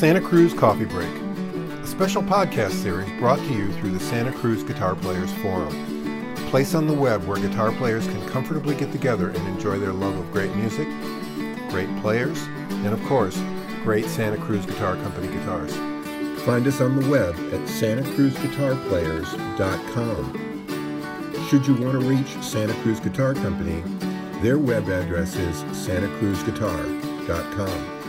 Santa Cruz Coffee Break, a special podcast series brought to you through the Santa Cruz Guitar Players Forum, a place on the web where guitar players can comfortably get together and enjoy their love of great music, great players, and of course, great Santa Cruz Guitar Company guitars. Find us on the web at santacruzguitarplayers.com. Should you want to reach Santa Cruz Guitar Company, their web address is santacruzguitar.com.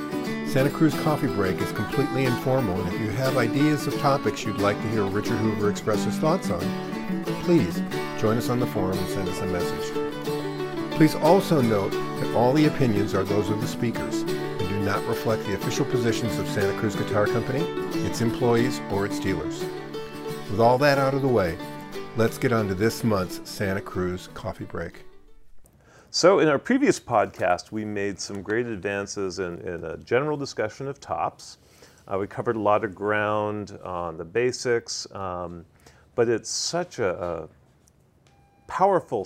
Santa Cruz Coffee Break is completely informal, and if you have ideas of topics you'd like to hear Richard Hoover express his thoughts on, please join us on the forum and send us a message. Please also note that all the opinions are those of the speakers and do not reflect the official positions of Santa Cruz Guitar Company, its employees, or its dealers. With all that out of the way, let's get on to this month's Santa Cruz Coffee Break. So, in our previous podcast, we made some great advances in, in a general discussion of tops. Uh, we covered a lot of ground on the basics, um, but it's such a, a powerful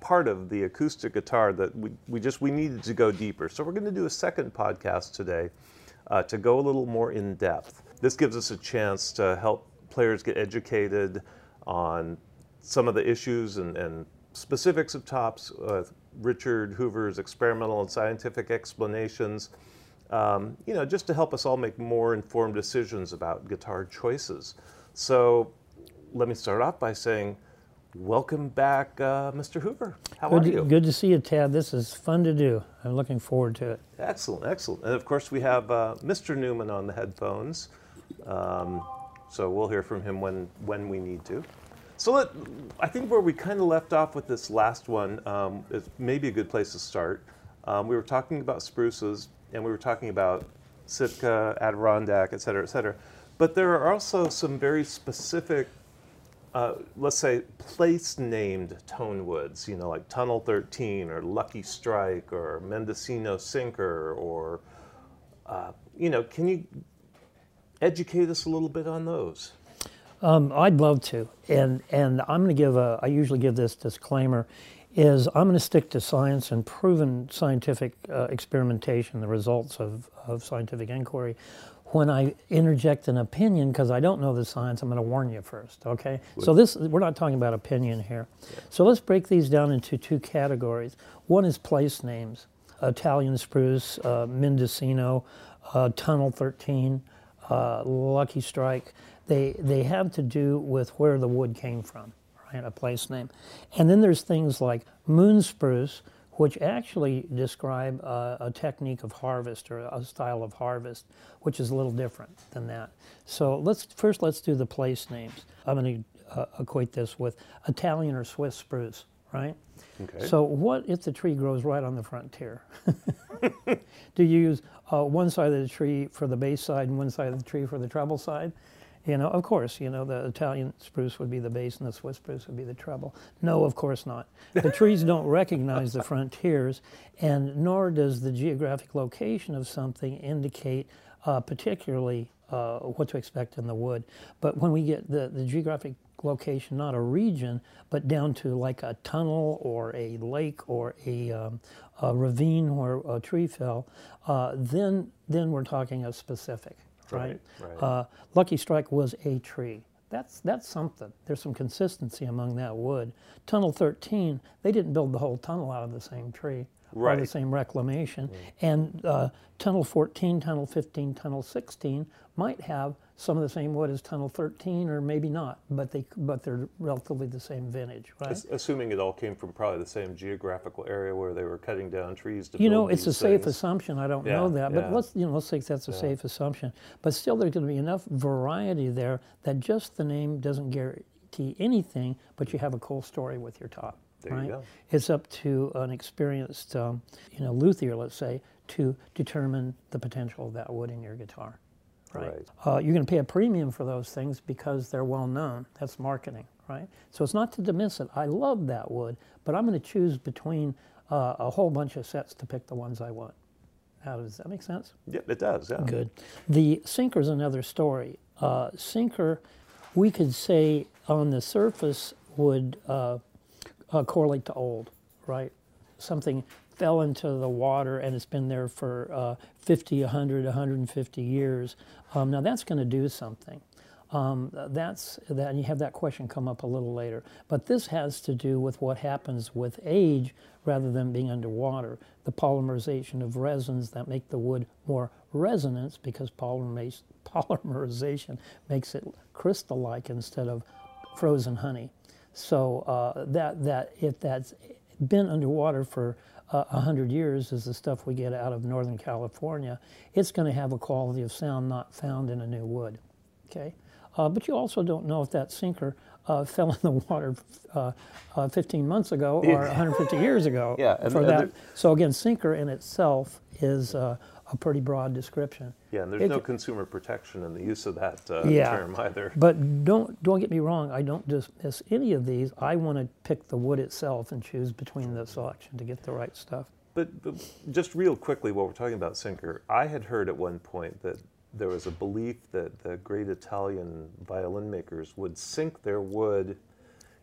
part of the acoustic guitar that we, we just we needed to go deeper. So, we're going to do a second podcast today uh, to go a little more in depth. This gives us a chance to help players get educated on some of the issues and, and specifics of tops. Uh, Richard Hoover's experimental and scientific explanations, um, you know, just to help us all make more informed decisions about guitar choices. So let me start off by saying, welcome back, uh, Mr. Hoover. How good are you? Good to see you, Tad. This is fun to do. I'm looking forward to it. Excellent, excellent. And of course, we have uh, Mr. Newman on the headphones. Um, so we'll hear from him when, when we need to. So let, I think where we kind of left off with this last one um, is maybe a good place to start. Um, we were talking about spruces, and we were talking about Sitka, Adirondack, et cetera, et cetera. But there are also some very specific, uh, let's say, place-named tone woods. You know, like Tunnel 13, or Lucky Strike, or Mendocino Sinker, or uh, you know, can you educate us a little bit on those? Um, I'd love to, and and I'm going to give a. I usually give this disclaimer, is I'm going to stick to science and proven scientific uh, experimentation, the results of of scientific inquiry. When I interject an opinion, because I don't know the science, I'm going to warn you first. Okay, so this we're not talking about opinion here. Yeah. So let's break these down into two categories. One is place names: Italian spruce, uh, Mendocino, uh, Tunnel 13, uh, Lucky Strike they, they have to do with where the wood came from, right? A place name. And then there's things like moon spruce, which actually describe uh, a technique of harvest or a style of harvest, which is a little different than that. So let's first let's do the place names. I'm going to uh, equate this with Italian or Swiss spruce, right? Okay. So what if the tree grows right on the frontier? do you use uh, one side of the tree for the base side and one side of the tree for the treble side? You know, of course, you know, the Italian spruce would be the bass and the Swiss spruce would be the treble. No, of course not. The trees don't recognize the frontiers, and nor does the geographic location of something indicate uh, particularly uh, what to expect in the wood. But when we get the, the geographic location, not a region, but down to like a tunnel or a lake or a, um, a ravine where a tree fell, uh, then, then we're talking a specific right? right, right. Uh, Lucky Strike was a tree. That's, that's something. There's some consistency among that wood. Tunnel 13, they didn't build the whole tunnel out of the same tree right. the same reclamation. Mm. And uh, Tunnel 14, Tunnel 15, Tunnel 16 might have some of the same wood as Tunnel 13, or maybe not, but they but they're relatively the same vintage, right? Assuming it all came from probably the same geographical area where they were cutting down trees to You know, it's a things. safe assumption. I don't yeah, know that, but yeah. let's you know let's say that's a yeah. safe assumption. But still, there's going to be enough variety there that just the name doesn't guarantee anything, but you have a cool story with your top. There right? you go. It's up to an experienced, um, you know, luthier, let's say, to determine the potential of that wood in your guitar right? right. Uh, you're going to pay a premium for those things because they're well known. That's marketing, right? So it's not to dismiss it. I love that wood, but I'm going to choose between uh, a whole bunch of sets to pick the ones I want. How does that make sense? Yeah, it does. Yeah. Good. The sinker is another story. Uh, sinker, we could say on the surface would uh, uh, correlate to old, right? Something fell into the water and it's been there for uh, 50, 100, 150 years. Um, now that's going to do something. Um, that's that, and you have that question come up a little later. But this has to do with what happens with age rather than being underwater. The polymerization of resins that make the wood more resonance because polymerization makes it crystal-like instead of frozen honey. So uh, that that if that's been underwater for uh, a uh, hundred years, is the stuff we get out of Northern California, it's going to have a quality of sound not found in a new wood. Okay. Uh, but you also don't know if that sinker uh, fell in the water uh, uh 15 months ago or 150 years ago. Yeah, for that. So again, sinker in itself is uh, a pretty broad description. Yeah, and there's it, no consumer protection in the use of that uh, yeah, term either. But don't don't get me wrong. I don't dismiss any of these. I want to pick the wood itself and choose between the selection to get the right stuff. But, but just real quickly, while we're talking about sinker, I had heard at one point that there was a belief that the great Italian violin makers would sink their wood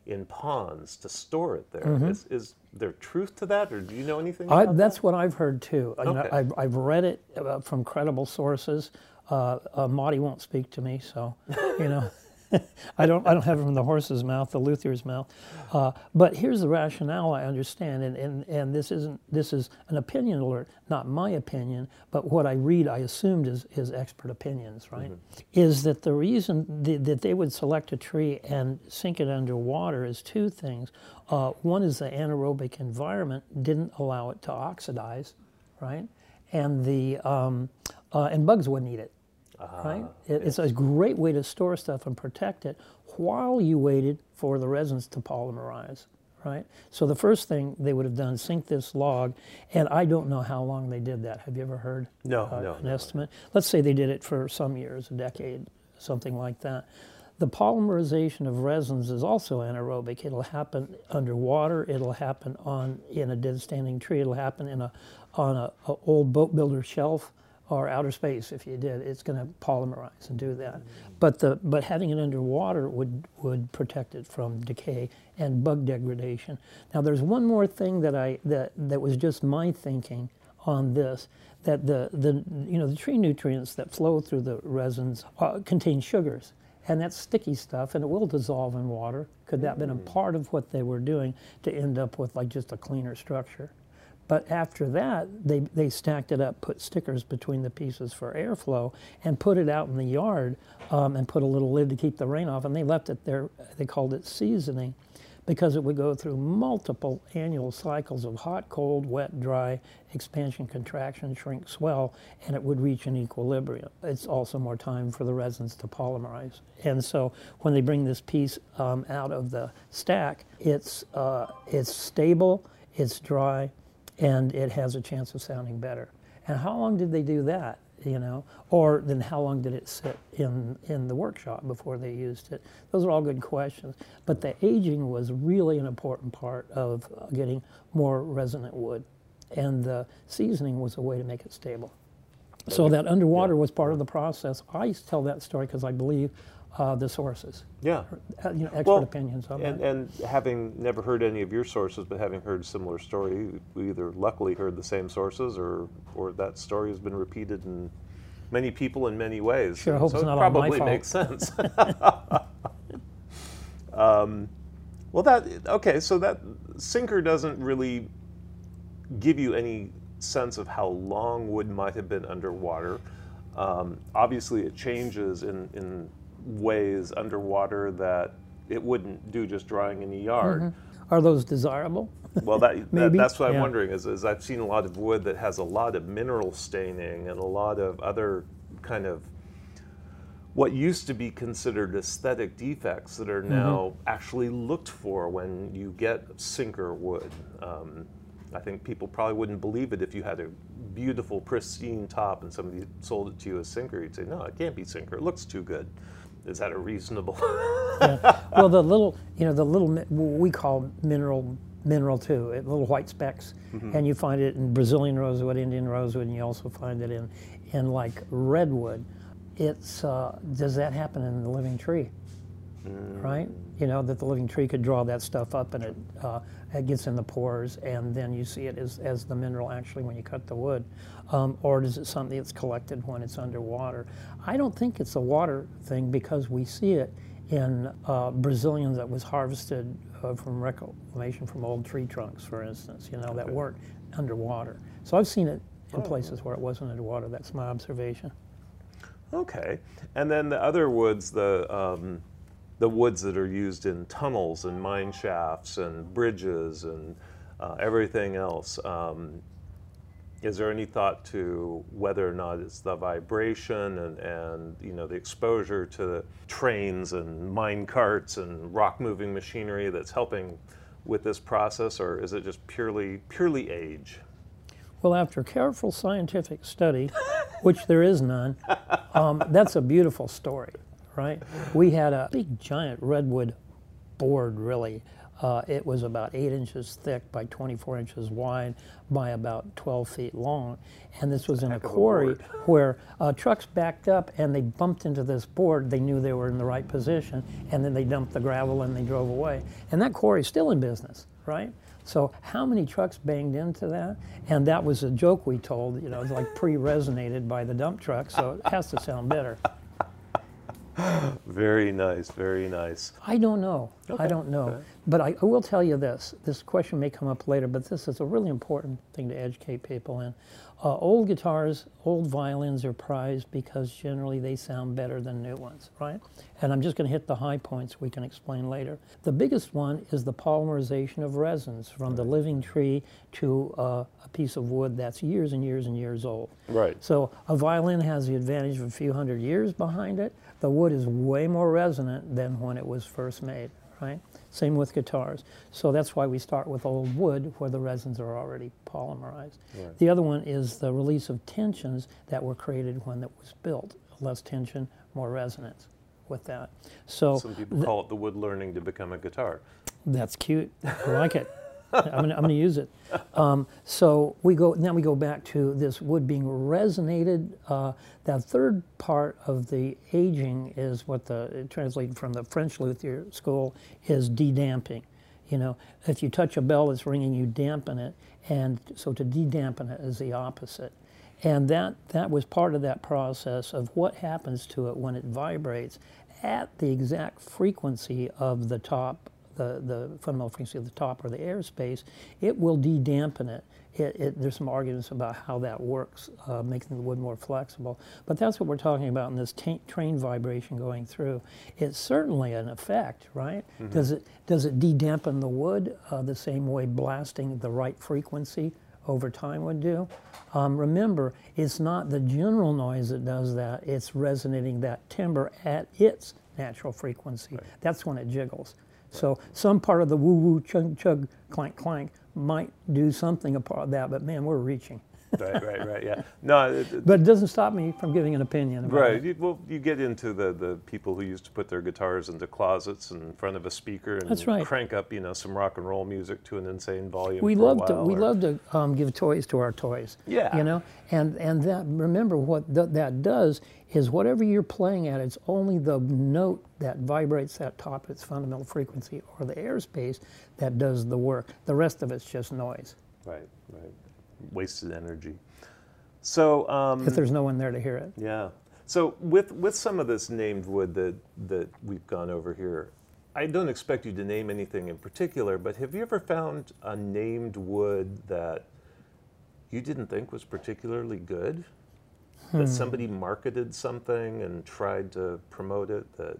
in ponds to store it there. Mm-hmm. Is, is, there truth to that, or do you know anything? I, that's that? what I've heard too. Okay. You know, I've, I've, read it uh, from credible sources. Uh, uh, Monty won't speak to me, so you know. I don't I don't have it from the horse's mouth, the luthier's mouth. Uh, but here's the rationale I understand, and, and, and this isn't this is an opinion alert, not my opinion, but what I read I assumed is, is expert opinions, right? Mm-hmm. Is that the reason th- that they would select a tree and sink it underwater is two things. Uh, one is the anaerobic environment didn't allow it to oxidize, right? And the um, uh, and bugs wouldn't eat it right? It, it's a great way to store stuff and protect it while you waited for the resins to polymerize, right? So the first thing they would have done, sink this log, and I don't know how long they did that. Have you ever heard no, uh, no, an no. estimate? Let's say they did it for some years, a decade, something like that. The polymerization of resins is also anaerobic. It'll happen underwater. It'll happen on in a dead standing tree. It'll happen in a on a, a old boat builder shelf or outer space if you did it's going to polymerize and do that. But the but having it underwater would would protect it from decay and bug degradation. Now there's one more thing that i that that was just my thinking on this that the the you know the tree nutrients that flow through the resins uh, contain sugars and that's sticky stuff and it will dissolve in water. Could that have been a mm. part of what they were doing to end up with like just a cleaner structure but after that, they, they stacked it up, put stickers between the pieces for airflow, and put it out in the yard um, and put a little lid to keep the rain off. And they left it there, they called it seasoning, because it would go through multiple annual cycles of hot, cold, wet, dry, expansion, contraction, shrink, swell, and it would reach an equilibrium. It's also more time for the resins to polymerize. And so when they bring this piece um, out of the stack, it's, uh, it's stable, it's dry, and it has a chance of sounding better. And how long did they do that? You know, or then how long did it sit in in the workshop before they used it? Those are all good questions. But the aging was really an important part of uh, getting more resonant wood, and the seasoning was a way to make it stable. So that underwater was part of the process. I tell that story because I believe uh, the sources. Yeah. Uh, you know, expert well, opinions on and, that. And having never heard any of your sources, but having heard a similar story, we either luckily heard the same sources or, or that story has been repeated in many people in many ways. Sure, I hope so it's not it probably all my makes sense. um, well, that, okay, so that sinker doesn't really give you any sense of how long wood might have been underwater. Um, obviously, it changes in, in ways underwater that it wouldn't do just drying in a yard. Mm-hmm. Are those desirable? well, that, that, that's what I'm wondering. Is, is I've seen a lot of wood that has a lot of mineral staining and a lot of other kind of what used to be considered aesthetic defects that are now mm-hmm. actually looked for when you get sinker wood. Um, I think people probably wouldn't believe it if you had a beautiful, pristine top and somebody sold it to you as sinker. You'd say, no, it can't be sinker. It looks too good. Is that a reasonable? yeah. Well, the little, you know, the little we call mineral mineral too, little white specks, mm-hmm. and you find it in Brazilian rosewood, Indian rosewood, and you also find it in in like redwood. It's uh, does that happen in the living tree? Right? You know, that the living tree could draw that stuff up and it, uh, it gets in the pores and then you see it as, as the mineral actually when you cut the wood. Um, or is it something that's collected when it's underwater? I don't think it's a water thing because we see it in uh, Brazilian that was harvested uh, from reclamation from old tree trunks, for instance, you know, that weren't underwater. So I've seen it in places where it wasn't underwater. That's my observation. Okay. And then the other woods, the um, the woods that are used in tunnels and mine shafts and bridges and uh, everything else. Um, is there any thought to whether or not it's the vibration and, and you know the exposure to trains and mine carts and rock moving machinery that's helping with this process, or is it just purely purely age? Well, after careful scientific study, which there is none, um, that's a beautiful story, right? We had a big giant redwood board, really. Uh, it was about eight inches thick by 24 inches wide by about 12 feet long. And this was in a a quarry where uh, trucks backed up and they bumped into this board. They knew they were in the right position, and then they dumped the gravel and they drove away. And that quarry's still in business, right? So how many trucks banged into that? And that was a joke we told, you know, it's like pre-resonated by the dump truck, so it has to sound better. Very nice, very nice. I don't know. Okay, I don't know. okay. But I, I will tell you this. This question may come up later, but this is a really important thing to educate people in. Uh, old guitars, old violins are prized because generally they sound better than new ones, right? And I'm just going to hit the high points we can explain later. The biggest one is the polymerization of resins from the living tree to uh, a piece of wood that's years and years and years old. Right. So a violin has the advantage of a few hundred years behind it. The wood is way more resonant than when it was first made, right? Same with guitars. So that's why we start with old wood where the resins are already polymerized. Right. The other one is the release of tensions that were created when it was built. Less tension, more resonance with that. So Some people call it the wood learning to become a guitar. that's cute. I like it. I'm gonna, use it. Um, so we go now. We go back to this wood being resonated. Uh, that third part of the aging is what the translated from the French luthier school is de-damping. You know, if you touch a bell that's ringing, you dampen it, and so to de-dampen it is the opposite. And that, that was part of that process of what happens to it when it vibrates at the exact frequency of the top, the, the fundamental frequency of the top or the airspace, it will de-dampen it. It, it. There's some arguments about how that works, uh, making the wood more flexible. But that's what we're talking about in this train vibration going through. It's certainly an effect, right? Does it does it de-dampen the wood uh, the same way blasting the right frequency over time would do. Um, remember, it's not the general noise that does that, it's resonating that timbre at its natural frequency. That's when it jiggles. So some part of the woo woo chug chug clank clank might do something about that, but man, we're reaching. Right, right, right. Yeah. No, it, But it doesn't stop me from giving an opinion about right. You, well, you get into the, the people who used to put their guitars into closets in front of a speaker and That's right. crank up, you know, some rock and roll music to an insane volume. We love to we or- love to um, give toys to our toys. Yeah. You know, and and that remember what th- that does is whatever you're playing at, it's only the note that vibrates that top its fundamental frequency or the airspace that does the work. The rest of it's just noise. Right, right. Wasted energy. So, um, If there's no one there to hear it. Yeah. So with with some of this named wood that that we've gone over here, I don't expect you to name anything in particular, but have you ever found a named wood that you didn't think was particularly good? That somebody marketed something and tried to promote it that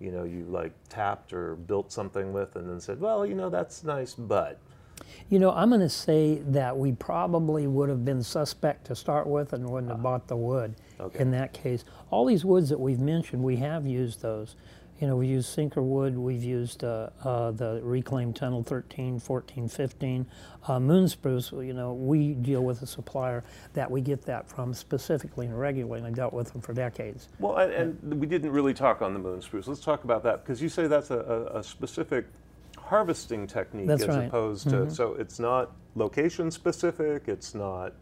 you know you like tapped or built something with and then said, "Well, you know, that's nice, but You know, I'm going to say that we probably would have been suspect to start with and wouldn't have bought the wood Okay. in that case. All these woods that we've mentioned, we have used those. You know, we used sinker wood, we've used uh, uh, the reclaimed tunnel 13, 14, 15. Uh, moon spruce, you know, we deal with a supplier that we get that from specifically and regularly, and I dealt with them for decades. Well, and, and we didn't really talk on the moon spruce. Let's talk about that because you say that's a, a, a specific harvesting technique That's as right. Mm-hmm. opposed to so it's not location specific. It's not.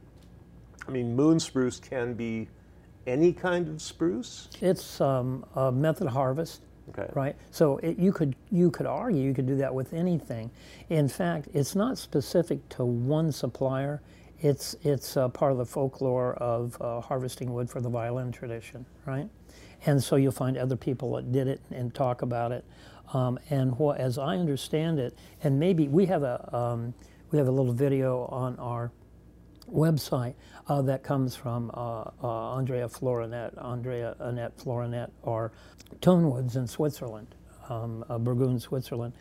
I mean, moon spruce can be any kind of spruce. It's um, a method harvest, Okay. Right. So it, you could you could argue you could do that with anything. In fact, it's not specific to one supplier. It's it's uh, part of the folklore of uh, harvesting wood for the violin tradition, right? And so you'll find other people that did it and talk about it. Um, and what, as I understand it, and maybe we have a um, we have a little video on our website uh, that comes from uh, uh, Andrea Floranet, Andrea Annette Florinett, or Tonewoods in Switzerland, um, Bergün, Switzerland.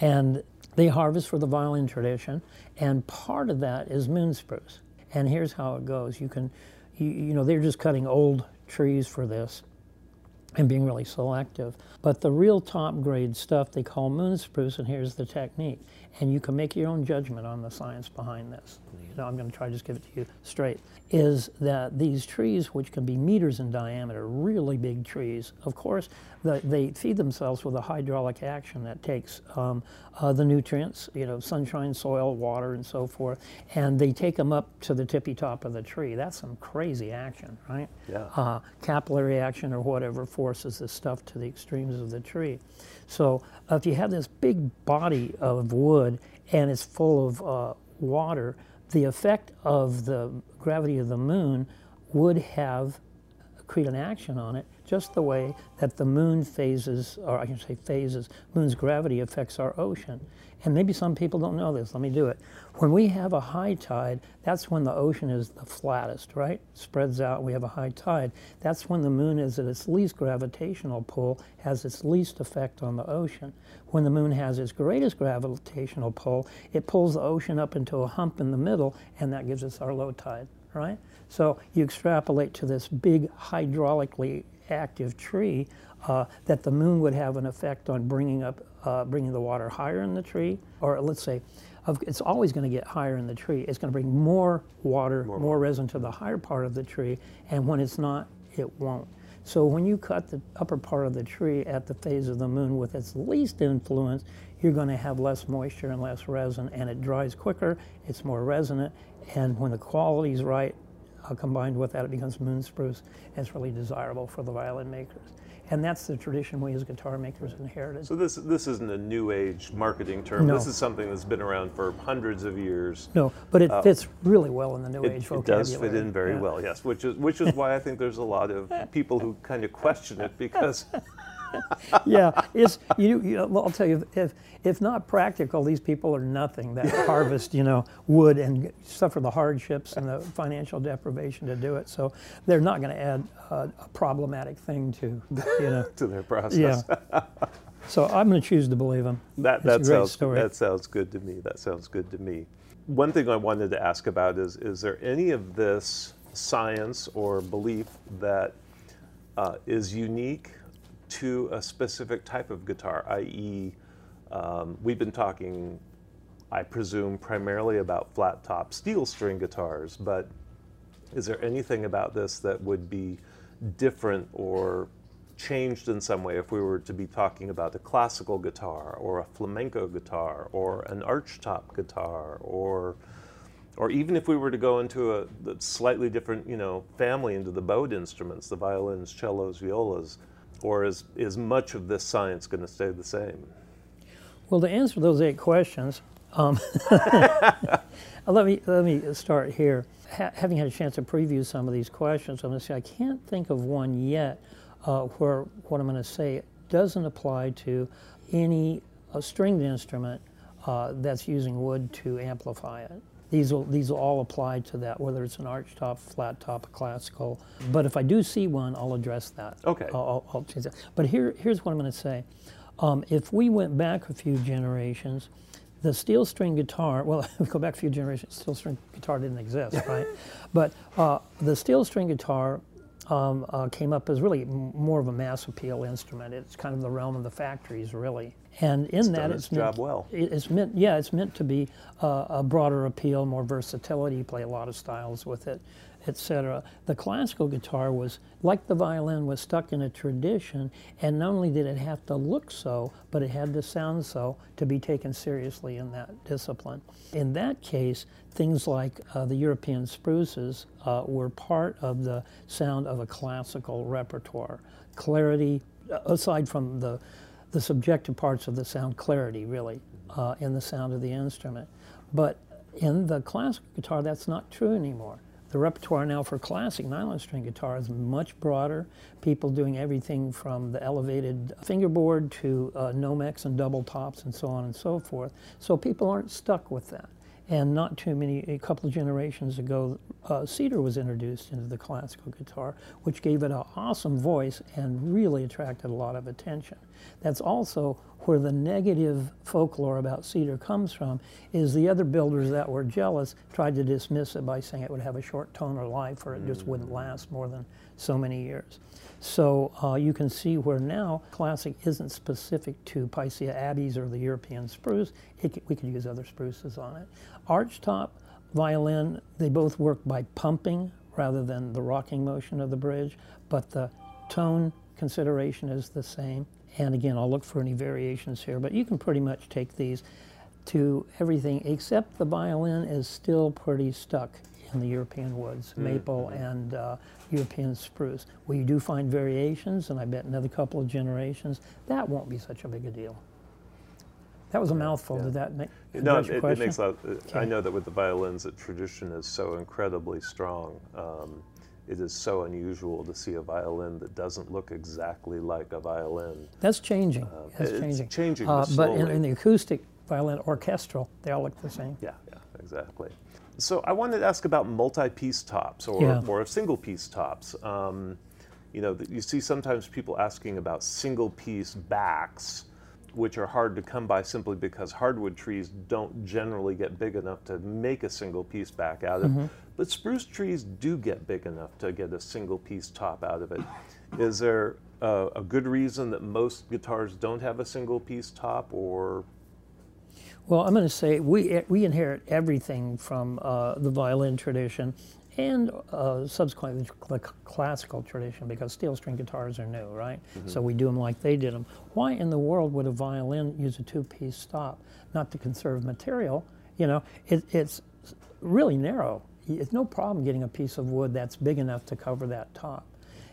And they harvest for the violin tradition, and part of that is moon spruce. And here's how it goes. You can, you, you know, they're just cutting old trees for this and being really selective. But the real top grade stuff they call moon spruce, and here's the technique. And you can make your own judgment on the science behind this. You know, I'm going to try to just give it to you straight. Is that these trees, which can be meters in diameter, really big trees, of course, the, they feed themselves with a hydraulic action that takes um, uh, the nutrients, you know, sunshine, soil, water, and so forth, and they take them up to the tippy top of the tree. That's some crazy action, right? Yeah. Uh, capillary action or whatever forces this stuff to the extremes of the tree. So uh, if you have this big body of wood and it's full of uh, water, the effect of the gravity of the moon would have create an action on it just the way that the moon phases, or I can say phases, moon's gravity affects our ocean. And maybe some people don't know this. Let me do it. When we have a high tide, that's when the ocean is the flattest, right? Spreads out, we have a high tide. That's when the moon is at its least gravitational pull, has its least effect on the ocean. When the moon has its greatest gravitational pull, it pulls the ocean up into a hump in the middle, and that gives us our low tide, right? So you extrapolate to this big hydraulically active tree uh, that the moon would have an effect on bringing up, uh, bringing the water higher in the tree, or let's say, it's always going to get higher in the tree. It's going to bring more water, more, more resin to the higher part of the tree, and when it's not, it won't. So when you cut the upper part of the tree at the phase of the moon with its least influence, you're going to have less moisture and less resin, and it dries quicker, it's more resonant, and when the quality's right, uh, combined with that, it becomes moon spruce, and it's really desirable for the violin makers. And that's the tradition we as guitar makers inherited. So this this isn't a new age marketing term. No. This is something that's been around for hundreds of years. No, but it uh, fits really well in the new it, age vocabulary. It does fit in very yeah. well, yes. Which is which is why I think there's a lot of people who kind of question it because yeah, it's you, you I'll tell you if if not practical, these people are nothing that harvest you know wood and suffer the hardships and the financial deprivation to do it. So they're not going to add uh, a problematic thing to you know to their process. Yeah. So I'm going to choose to believe them. That that sounds story. that sounds good to me. That sounds good to me. One thing I wanted to ask about is is there any of this science or belief that uh, is unique to a specific type of guitar, i.e., um, we've been talking, I presume, primarily about flat top steel string guitars, but is there anything about this that would be different or changed in some way if we were to be talking about a classical guitar or a flamenco guitar or an archtop guitar or or even if we were to go into a slightly different you know family into the bowed instruments the violins cellos violas or is, is much of this science going to stay the same? Well, to answer those eight questions, um, let, me, let me start here. Ha having had a chance to preview some of these questions, I'm going to say I can't think of one yet uh, where what I'm going to say doesn't apply to any uh, stringed instrument uh, that's using wood to amplify it. These will, these will all apply to that, whether it's an arch top, flat top, classical. But if I do see one, I'll address that. Okay. I'll, I'll change that. But here, here's what I'm going to say. Um, if we went back a few generations, the steel string guitar, well, we go back a few generations, steel string guitar didn't exist, right? But uh, the steel string guitar um, uh, came up as really more of a mass appeal instrument. It's kind of the realm of the factories, really. And in it's that, it's meant, well. it's meant, yeah, it's meant to be uh, a broader appeal, more versatility. You play a lot of styles with it, etc. The classical guitar was, like the violin, was stuck in a tradition, and not only did it have to look so, but it had to sound so to be taken seriously in that discipline. In that case, things like uh, the European spruces uh, were part of the sound of a classical repertoire. Clarity, uh, aside from the, the subjective parts of the sound, clarity really uh, in the sound of the instrument. But in the classical guitar, that's not true anymore. The repertoire now for classic nylon string guitar is much broader. People doing everything from the elevated fingerboard to uh, Nomex and double tops and so on and so forth. So people aren't stuck with that. And not too many, a couple of generations ago, uh, cedar was introduced into the classical guitar, which gave it an awesome voice and really attracted a lot of attention. That's also where the negative folklore about cedar comes from, is the other builders that were jealous tried to dismiss it by saying it would have a short toner life or it just wouldn't last more than so many years. So uh, you can see where now classic isn't specific to Picea abies or the European spruce. It, we could use other spruces on it. Archtop, violin, they both work by pumping rather than the rocking motion of the bridge, but the tone consideration is the same. And again, I'll look for any variations here, but you can pretty much take these to everything except the violin is still pretty stuck in the European woods, Mm-hmm. maple and uh, European spruce. Where you do find variations, and I bet another couple of generations, that won't be such a big a deal. That was a mouthful. yeah. Did that make No, it, it makes a lot. I know that with the violins, the tradition is so incredibly strong. Um, it is so unusual to see a violin that doesn't look exactly like a violin. That's changing. Uh, That's it's changing. changing Uh, but in, in the acoustic violin, orchestral, they all look the same. Yeah, yeah, exactly. So I wanted to ask about multi-piece tops or, Yeah. or single-piece tops. Um, you know, you see sometimes people asking about single-piece backs, which are hard to come by simply because hardwood trees don't generally get big enough to make a single-piece back out of. Mm-hmm. But spruce trees do get big enough to get a single-piece top out of it. Is there a, a good reason that most guitars don't have a single-piece top, or Well, I'm going to say we we inherit everything from uh, the violin tradition and uh, subsequently the classical tradition because steel string guitars are new, right? So we do them like they did them. Why in the world would a violin use a two-piece stop? Not to conserve material, you know. It, it's really narrow. It's no problem getting a piece of wood that's big enough to cover that top.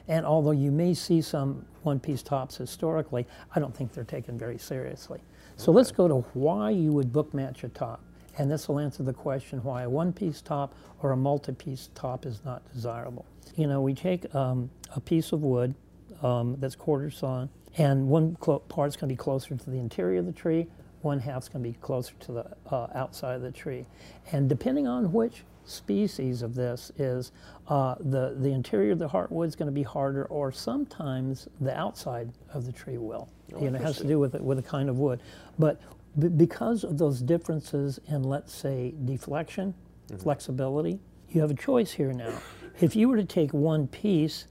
And although you may see some one-piece tops historically, I don't think they're taken very seriously. So let's go to why you would book match a top. And this will answer the question why a one-piece top or a multi-piece top is not desirable. You know, we take um, a piece of wood um, that's quarter sawn, and one part's going to be closer to the interior of the tree, one half's going to be closer to the uh, outside of the tree. And depending on which species of this is, uh, the, the interior of the heartwood is going to be harder, or sometimes the outside of the tree will. Oh, you know, it has to do with it, with the kind of wood. But b- because of those differences in, let's say, deflection, flexibility, you have a choice here now. If you were to take one piece,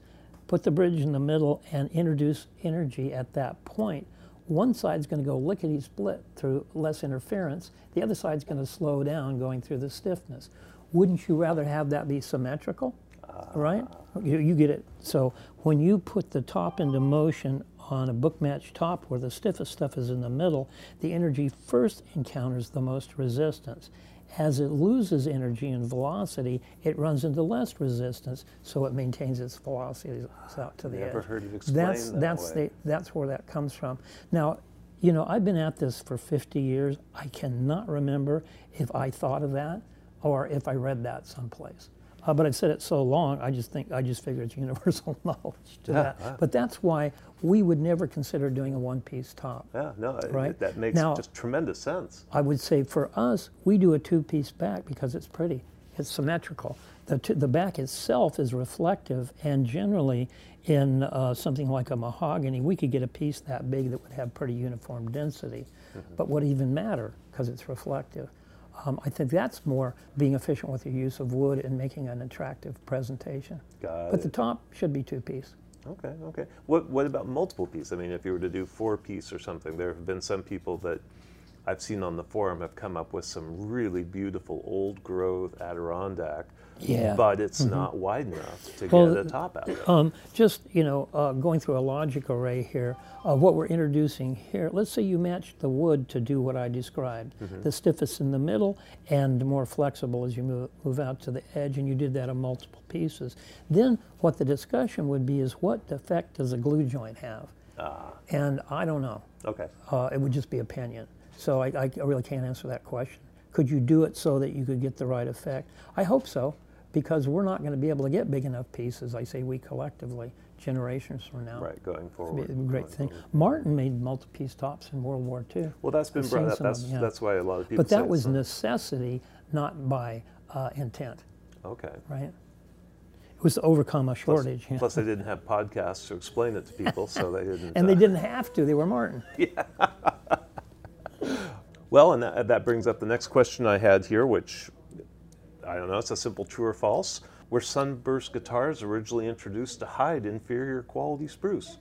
put the bridge in the middle, and introduce energy at that point, one side's going to go lickety split through less interference. The other side's going to slow down going through the stiffness. Wouldn't you rather have that be symmetrical? Ah. right? You, you get it. So when you put the top into motion on a book match top where the stiffest stuff is in the middle, the energy first encounters the most resistance. As it loses energy and velocity, it runs into less resistance, so it maintains its velocity out to the Never edge. heard it explained that's that that's way. the that's where that comes from. Now, you know, I've been at this for 50 years. I cannot remember if I thought of that or if I read that someplace. Uh, but I've said it so long, I just think I just figure it's universal knowledge to Yeah, that. But that's why we would never consider doing a one-piece top. yeah, no, it- Right. that makes Now- just tremendous sense. I would say for us, we do a two-piece back because it's pretty. It's symmetrical. The, t- the back itself is reflective, and generally, in uh, something like a mahogany, we could get a piece that big that would have pretty uniform density. But what even matter because it's reflective? Um, I think that's more being efficient with your use of wood and making an attractive presentation. Got But the top should be two-piece. Okay, okay. What what about multiple piece? I mean, if you were to do four piece or something, there have been some people that I've seen on the forum have come up with some really beautiful old growth Adirondack. Yeah. But it's not wide enough to Well, get a top out of. Um, just you know, uh, going through a logic array here, uh, what we're introducing here. Let's say you match the wood to do what I described, the stiffest in the middle and more flexible as you move, move out to the edge, and you did that on multiple pieces. Then what the discussion would be is what effect does a glue joint have? And I don't know. Okay. Uh, it would just be opinion. So I, I really can't answer that question. Could you do it so that you could get the right effect? I hope so, because we're not going to be able to get big enough pieces. I say we collectively, generations from now. Right, going forward. great thing. forward. Martin made multi-piece tops in World War II. Well, that's been I've brought up. That's, them, yeah. that's why a lot of people But that was necessity, not by uh, intent, Okay. right? It was to overcome a Plus- shortage. yeah. Plus, they didn't have podcasts to explain it to people, so they didn't. and they uh, didn't have to. They were Martin. Well, and that, that brings up the next question I had here, which I don't know, it's a simple true or false. Were sunburst guitars originally introduced to hide inferior quality spruce?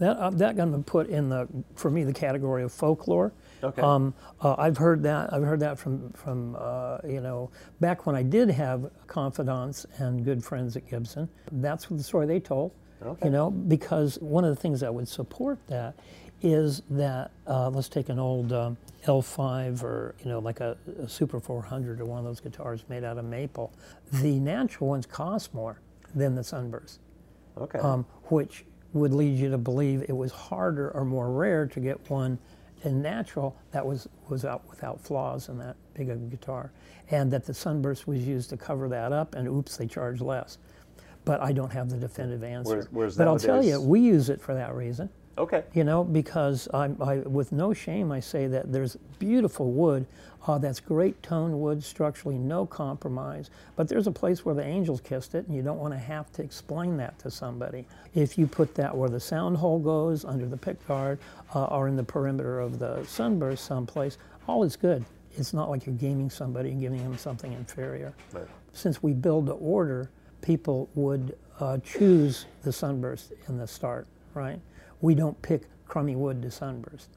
That uh, that going to put in the for me the category of folklore. Okay. Um, uh, I've heard that. I've heard that from from uh, you know back when I did have confidants and good friends at Gibson. That's the story they told. Okay. You know, because one of the things that would support that is that uh, let's take an old um, L5 or you know like a, a Super 400 or one of those guitars made out of maple. The natural ones cost more than the Sunburst Okay. um, which would lead you to believe it was harder or more rare to get one in natural that was, was out without flaws in that big of a guitar. And that the sunburst was used to cover that up, and oops, they charge less. But I don't have the definitive answer. Whereas but I'll tell you, we use it for that reason. Okay. You know, because I'm, I, with no shame, I say that there's beautiful wood uh, that's great tone wood, structurally no compromise. But there's a place where the angels kissed it, and you don't want to have to explain that to somebody. If you put that where the sound hole goes, under the pick guard, uh, or in the perimeter of the sunburst someplace, all is good. It's not like you're gaming somebody and giving them something inferior. Right. Since we build to order, people would uh, choose the sunburst in the start, right? We don't pick crummy wood to sunburst.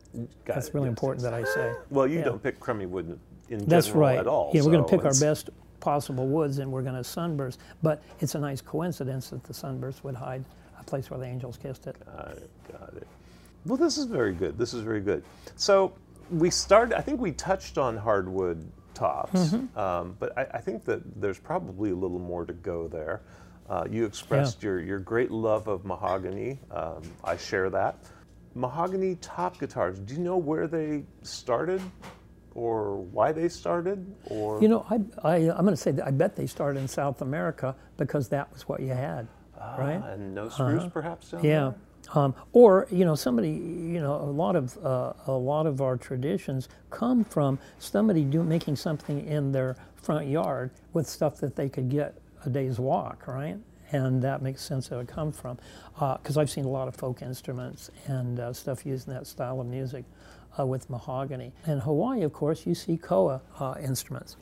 Got That's it, really yes, important yes. that I say. Well, you Yeah. don't pick crummy wood in That's general right. at all. Yeah, we're going to pick our best possible woods and we're going to sunburst. But it's a nice coincidence that the sunburst would hide a place where the angels kissed it. Got it. Got it. Well, this is very good. This is very good. So we started. I think we touched on hardwood tops, Mm-hmm. um, but I, I think that there's probably a little more to go there. Uh, you expressed your your great love of mahogany. Um, I share that. Mahogany top guitars. Do you know where they started, or why they started, or You know, I, I, I'm going to say that I bet they started in South America because that was what you had, right? Ah, and no spruce perhaps down Yeah. there? Um, or you know somebody you know a lot of uh, a lot of our traditions come from somebody do, making something in their front yard with stuff that they could get a day's walk right and that makes sense that it would come from because I've seen a lot of folk instruments and uh, stuff using that style of music uh, with mahogany in Hawaii of course you see koa uh, instruments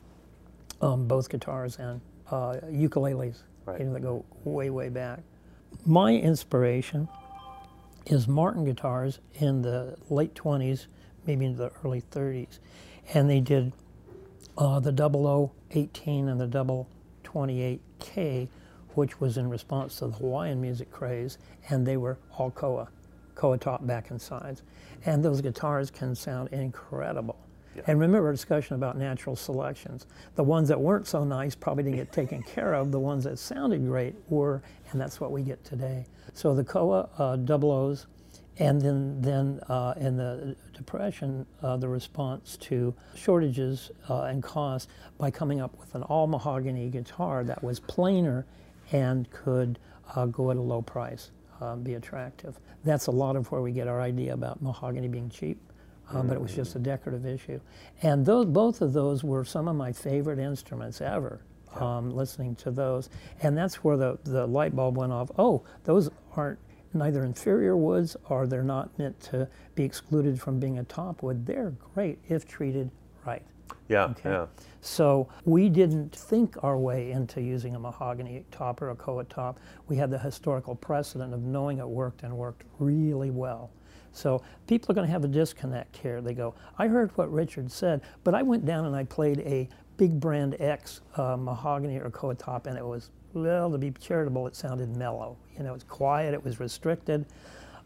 um, both guitars and uh, ukuleles Right. you know that go way way back my inspiration is Martin guitars in the late 20s, maybe into the early 30s. And they did uh, the 0018 and the 028K, which was in response to the Hawaiian music craze, and they were all Koa, Koa top, back, and sides. And those guitars can sound incredible. And remember our discussion about natural selections. The ones that weren't so nice probably didn't get taken care of. The ones that sounded great were, and that's what we get today. So the Koa uh, double O's, and then then uh, in the depression, uh, the response to shortages uh, and cost by coming up with an all mahogany guitar that was plainer and could uh, go at a low price, uh, be attractive. That's a lot of where we get our idea about mahogany being cheap uh, but it was just a decorative issue. And those, both of those were some of my favorite instruments ever. Um, listening to those, and that's where the, the light bulb went off. Oh, those aren't neither inferior woods or they're not meant to be excluded from being a top wood. They're great if treated right. Yeah, Okay. yeah. So we didn't think our way into using a mahogany top or a koa top. We had the historical precedent of knowing it worked and worked really well. So people are going to have a disconnect here. They go, I heard what Richard said, but I went down and I played a big brand X uh, mahogany or koa top, and it was, well, to be charitable, it sounded mellow. You know, it's quiet, it was restricted.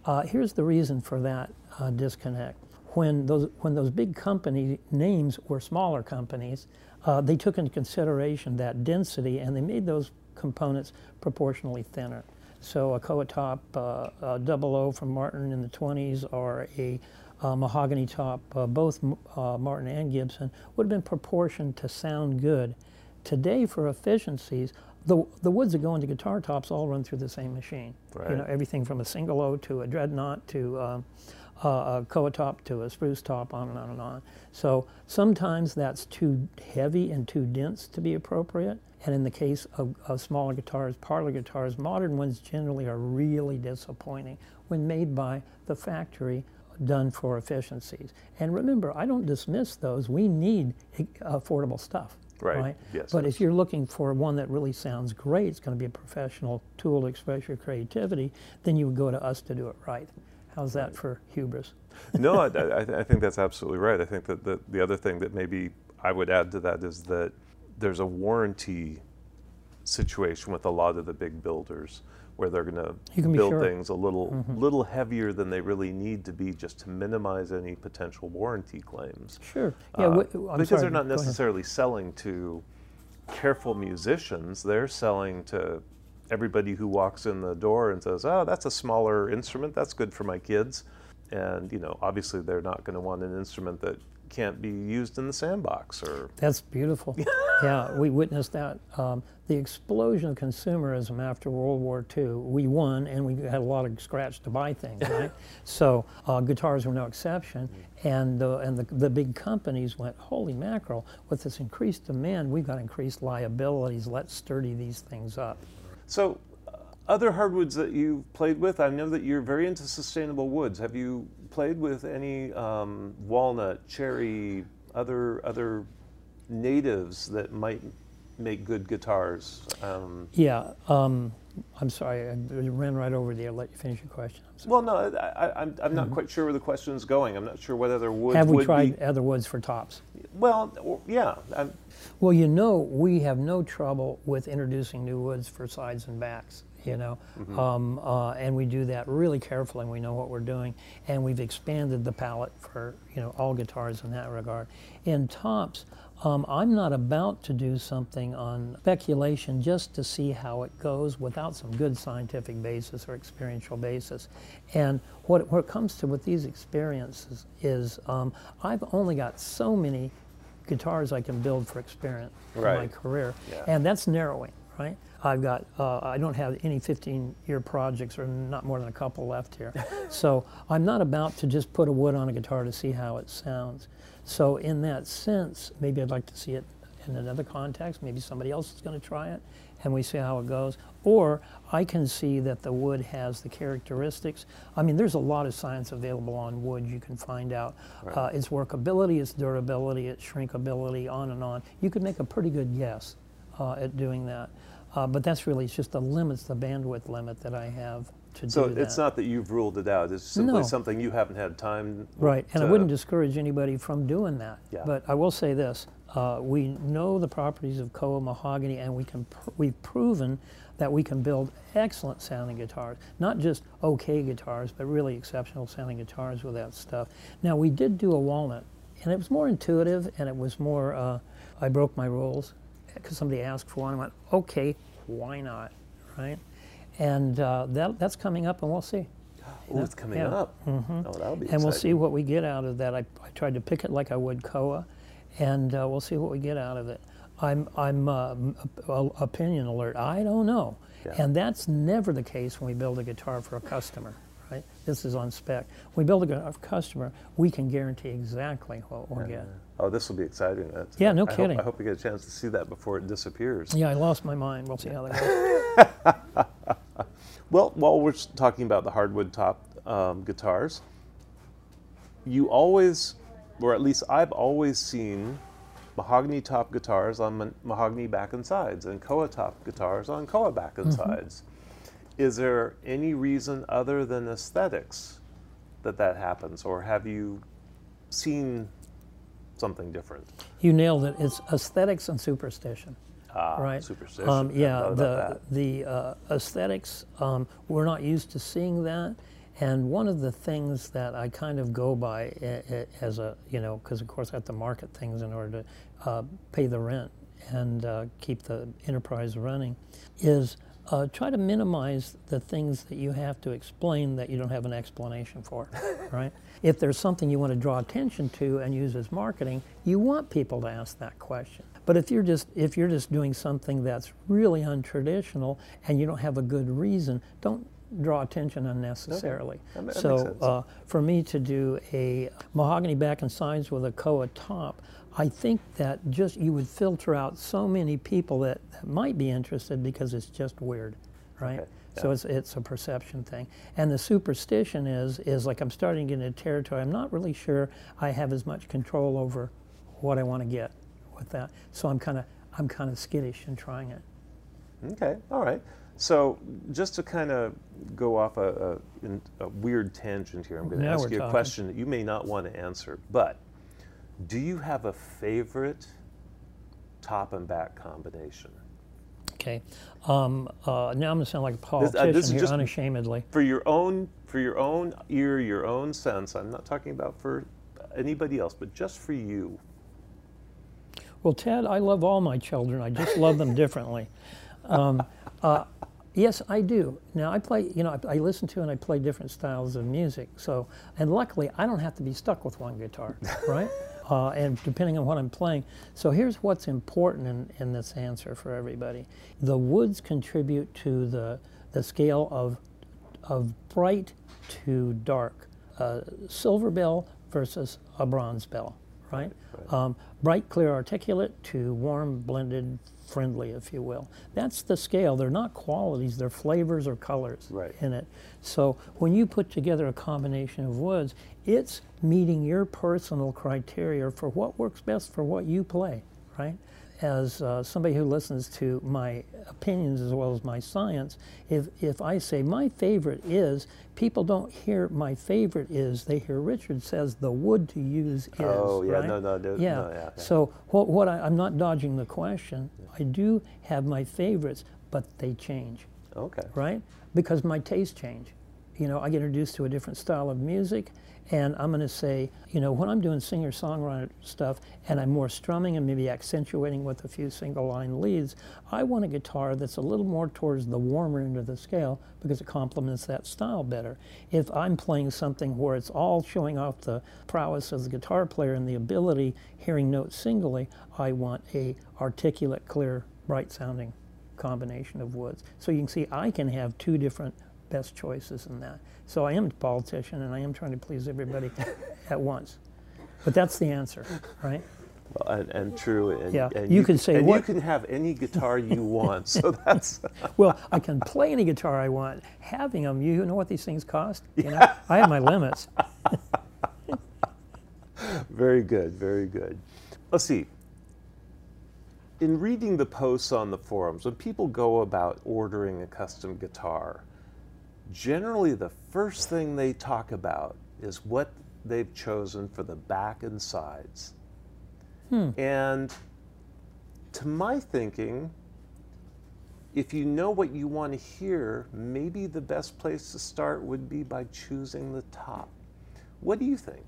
Uh, here's the reason for that uh, disconnect. When those, when those big company names were smaller companies, uh, they took into consideration that density and they made those components proportionally thinner. So a Koa top uh, a double O from Martin in the 20s or a uh, mahogany top, uh, both uh, Martin and Gibson, would have been proportioned to sound good. Today, for efficiencies, the, the woods that go into guitar tops all run through the same machine. Right. You know, everything from a single O to a dreadnought to uh, a koa top to a spruce top, on and on and on. So sometimes that's too heavy and too dense to be appropriate. And in the case of, of smaller guitars, parlor guitars, modern ones generally are really disappointing when made by the factory done for efficiencies. And remember, I don't dismiss those. We need affordable stuff. Right. Yes, But if you're looking for one that really sounds great, it's going to be a professional tool to express your creativity, then you would go to us to do it right. How's that for hubris? no, I, I, I think that's absolutely right. I think that the, the other thing that maybe I would add to that is that there's a warranty situation with a lot of the big builders where they're going to build sure. things a little little heavier than they really need to be just to minimize any potential warranty claims. Sure. Yeah. Uh, I'm because sorry, they're not ahead. necessarily selling to careful musicians. They're selling to everybody who walks in the door and says, "Oh, that's a smaller instrument. That's good for my kids." And you know, obviously, they're not going to want an instrument that can't be used in the sandbox or That's beautiful. yeah, we witnessed that. Um, the explosion of consumerism after World War II. We won, and we had a lot of scratch to buy things, right? so uh, guitars were no exception. And, uh, and the, the big companies went, holy mackerel, with this increased demand, we've got increased liabilities. Let's sturdy these things up. So, uh, other hardwoods that you've played with, I know that you're very into sustainable woods. Have you played with any um, walnut, cherry, other other natives that might make good guitars? Um, Yeah, um, I'm sorry, I ran right over there. Let you finish your question. Well, no, I, I'm, I'm not quite sure where the question is going. I'm not sure what other woods Have we would tried be. other woods for tops? Well, yeah. I'm, Well, you know, we have no trouble with introducing new woods for sides and backs, you know, um, uh, and we do that really carefully. and We know what we're doing, and we've expanded the palette for you know all guitars in that regard. In tops, um, I'm not about to do something on speculation just to see how it goes without some good scientific basis or experiential basis. And what, what comes to with these experiences is um, I've only got so many guitars I can build for experience in my career, Yeah. and that's narrowing, right? I've got uh, I don't have any 15-year projects or not more than a couple left here, so I'm not about to just put a wood on a guitar to see how it sounds. So in that sense, maybe I'd like to see it in another context. Maybe somebody else is going to try it, and we see how it goes. Or I can see that the wood has the characteristics. I mean, there's a lot of science available on wood. You can find out uh, its workability, its durability, its shrinkability, on and on. You could make a pretty good guess uh, at doing that. Uh, but that's really it's just the limits, the bandwidth limit that I have to so do that. it's not that you've ruled it out. It's simply No. something you haven't had time. Right, and I wouldn't discourage anybody from doing that. Yeah. But I will say this: uh, we know the properties of koa mahogany, and we can pr- we've proven that we can build excellent sounding guitars, not just okay guitars, but really exceptional sounding guitars with that stuff. Now we did do a walnut, and it was more intuitive, and it was more. Uh, I broke my rules because somebody asked for one. I went, okay, why not, right? And uh, that, that's coming up, and we'll see. Oh, it's coming Yeah. up. Oh, that'll be And we'll see what we get out of that. I, I tried to pick it like I would Koa, and uh, we'll see what we get out of it. I'm, I'm uh, opinion alert. I don't know. Yeah. And that's never the case when we build a guitar for a customer, right? This is on spec. When we build a customer, we can guarantee exactly what we'll get. Oh, this will be exciting. That's- Yeah, no I kidding. Hope, I hope we get a chance to see that before it disappears. Yeah, I lost my mind. We'll see how that goes. Well, while we're talking about the hardwood top um, guitars, you always, or at least I've always seen mahogany top guitars on ma- mahogany back and sides and koa top guitars on koa back and Mm-hmm. sides. Is there any reason other than aesthetics that that happens, or have you seen something different? You nailed it. It's aesthetics and superstition. Ah, right. superstition. Um, yeah, the the uh, aesthetics. Um, we're not used to seeing that, and one of the things that I kind of go by as a you know because of course I have to market things in order to uh, pay the rent and uh, keep the enterprise running, is uh, try to minimize the things that you have to explain that you don't have an explanation for, right? If there's something you want to draw attention to and use as marketing, you want people to ask that question. But if you're just if you're just doing something that's really untraditional and you don't have a good reason, don't draw attention unnecessarily. That that so. Uh, for me to do a mahogany back and sides with a koa top, I think that just you would filter out so many people that, that might be interested because it's just weird, right? Okay, So it's it's a perception thing. And the superstition is is like I'm starting to get into territory. I'm not really sure I have as much control over what I want to get with that. So I'm kind of I'm kind of skittish in trying it. Okay, all right. So just to kind of go off a, a, a weird tangent here, I'm going to ask you a question that you may not want to answer, but do you have a favorite top and back combination? Okay. Um, uh, now I'm going to sound like a This- politician uh, this is here, just- unashamedly. For your own for your own ear, your own sense. I'm not talking about for anybody else, but just for you. Well, Ted, I love all my children. I just love them differently. Um, uh, yes, I do. Now I play. You know, I, I listen to and I play different styles of music. So, and luckily, I don't have to be stuck with one guitar, right? Uh, and depending on what I'm playing. So here's what's important in, in this answer for everybody. The woods contribute to the the scale of of bright to dark. Uh, silver bell versus a bronze bell, right? Um, bright, clear, articulate to warm, blended, friendly, if you will. That's the scale. They're not qualities, they're flavors or colors Right. in it. So when you put together a combination of woods, it's meeting your personal criteria for what works best for what you play, right? As uh, somebody who listens to my opinions as well as my science, if, if I say my favorite is, people don't hear my favorite is, they hear Richard says the wood to use is. Oh, yeah, right? no, no, no, yeah. no, yeah, yeah. So what, what I, I'm not dodging the question. I do have my favorites, but they change Okay. right? Because my tastes change. You know, I get introduced to a different style of music, and I'm going to say, you know, when I'm doing singer songwriter stuff and I'm more strumming and maybe accentuating with a few single line leads, I want a guitar that's a little more towards the warmer end of the scale because it complements that style better. If I'm playing something where it's all showing off the prowess of the guitar player and the ability hearing notes singly, I want a articulate, clear, bright sounding combination of woods. So you can see I can have two different best choices in that. So I am a politician and I am trying to please everybody at once. But that's the answer, right? Well, and, and true. And, Yeah, and you could say and what- you can have any guitar you want. So that's Well, I can play any guitar I want. Having them, you know what these things cost? You know, I have my limits. Very good, very good. Let's see. In reading the posts on the forums, when people go about ordering a custom guitar, generally the first thing they talk about is what they've chosen for the back and sides. And to my thinking, if you know what you want to hear, maybe the best place to start would be by choosing the top. What do you think?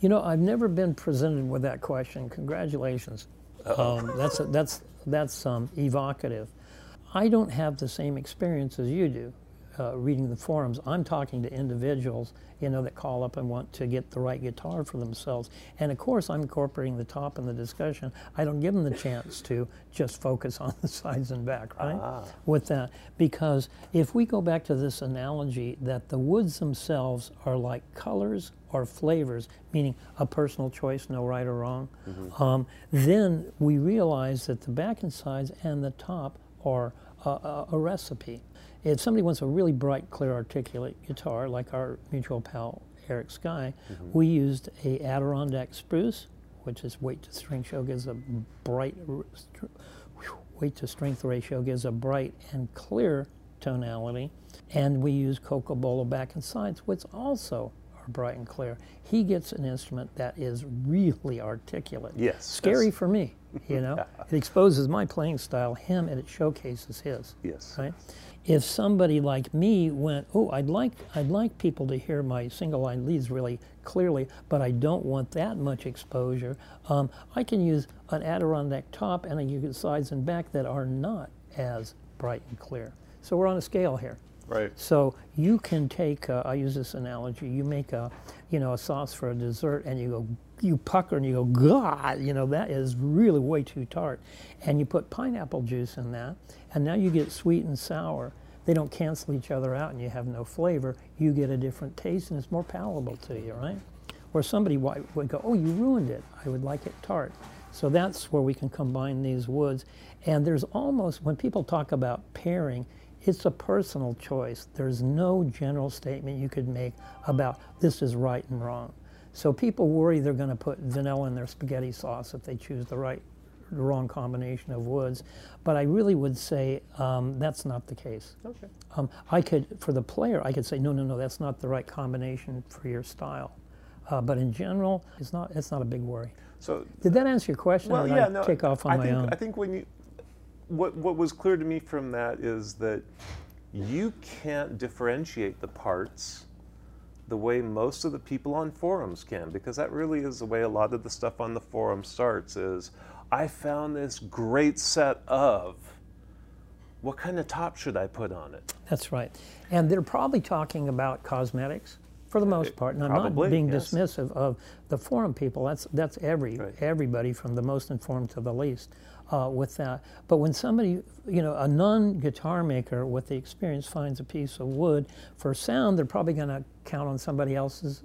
You know, I've never been presented with that question. Congratulations. Um, that's that's that's um, evocative. I don't have the same experience as you do, uh, reading the forums. I'm talking to individuals, you know, that call up and want to get the right guitar for themselves. And of course, I'm incorporating the top in the discussion. I don't give them the chance to just focus on the sides and back, right? Ah. With that, because if we go back to this analogy that the woods themselves are like colors or flavors, meaning a personal choice, no right or wrong, um, then we realize that the back and sides and the top are a, a, a recipe. If somebody wants a really bright, clear, articulate guitar, like our mutual pal Eric Skye, mm-hmm. we used a Adirondack spruce, which is weight to strength ratio gives a bright, r- str- whew, weight to strength ratio gives a bright and clear tonality, and we use cocobolo back and sides, which also are bright and clear. He gets an instrument that is really articulate. Yes, Scary for me, you know. It exposes my playing style, him, and it showcases his. Yes. Right? If somebody like me went, oh, I'd like I'd like people to hear my single line leads really clearly, but I don't want that much exposure. Um, I can use an Adirondack top and I use sides and back that are not as bright and clear. So we're on a scale here. Right. So you can take, uh, I use this analogy, you make a, you know, a sauce for a dessert and you go, you pucker and you go, God, you know, that is really way too tart. And you put pineapple juice in that, and now you get sweet and sour. They don't cancel each other out and you have no flavor. You get a different taste and it's more palatable to you, right? Or somebody would go, oh, you ruined it. I would like it tart. So that's where we can combine these woods. And there's almost, when people talk about pairing, it's a personal choice. There's no general statement you could make about this is right and wrong. So people worry they're going to put vanilla in their spaghetti sauce if they choose the right, the wrong combination of woods. But I really would say um, that's not the case. Okay. Um, I could, for the player, I could say, no, no, no, that's not the right combination for your style. Uh, but in general, it's not. It's not a big worry. So Did that answer your question? Well, yeah, I no. take off on I my think, own. I think when you, what what was clear to me from that is that you can't differentiate the parts the way most of the people on forums can, because that really is the way a lot of the stuff on the forum starts. Is I found this great set of. What kind of top should I put on it? That's right. And they're probably talking about cosmetics for the most part. And I'm Probably, not being yes. dismissive of the forum people. That's that's every Right. everybody from the most informed to the least uh, with that. But when somebody, you know, a non-guitar maker with the experience finds a piece of wood for sound, they're probably going to count on somebody else's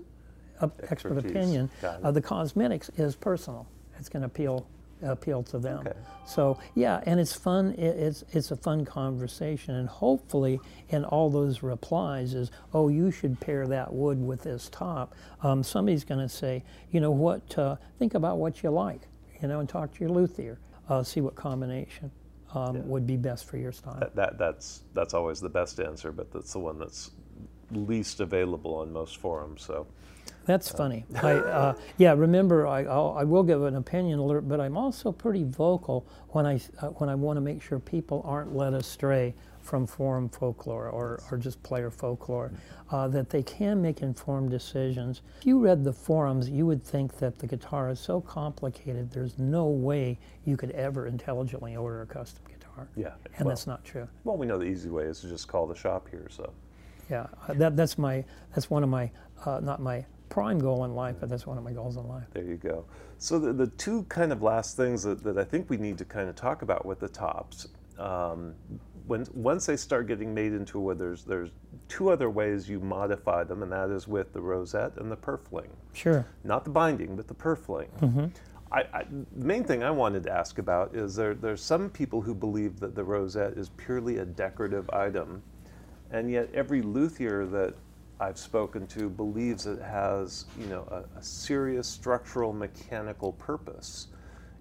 uh, expert Expertise. opinion. Uh, the cosmetics is personal. It's going to appeal appeal to them. Okay. So yeah, and it's fun. It, it's it's a fun conversation, and hopefully, in all those replies is, oh, you should pair that wood with this top. Um, somebody's going to say, you know what? Uh, think about what you like, you know, and talk to your luthier. Uh, see what combination um, would be best for your style. That, that that's that's always the best answer, but that's the one that's least available on most forums. So That's funny. I, uh, yeah, remember, I, I'll, I will give an opinion alert, but I'm also pretty vocal when I, uh, when I want to make sure people aren't led astray from forum folklore or, or just player folklore, uh, that they can make informed decisions. If you read the forums, you would think that the guitar is so complicated, there's no way you could ever intelligently order a custom guitar. yeah, And well, that's not true. well, we know the easy way is to just call the shop here. So Yeah, uh, that, that's my, that's one of my, uh, not my prime goal in life, but that's one of my goals in life. There you go. So the, the two kind of last things that, that I think we need to kind of talk about with the tops, um, when once they start getting made into wood, there's there's two other ways you modify them, and that is with the rosette and the purfling. Sure. Not the binding, but the purfling. I, I, the main thing I wanted to ask about is there there's some people who believe that the rosette is purely a decorative item, and yet every luthier that I've spoken to believes it has you know a, a serious structural mechanical purpose.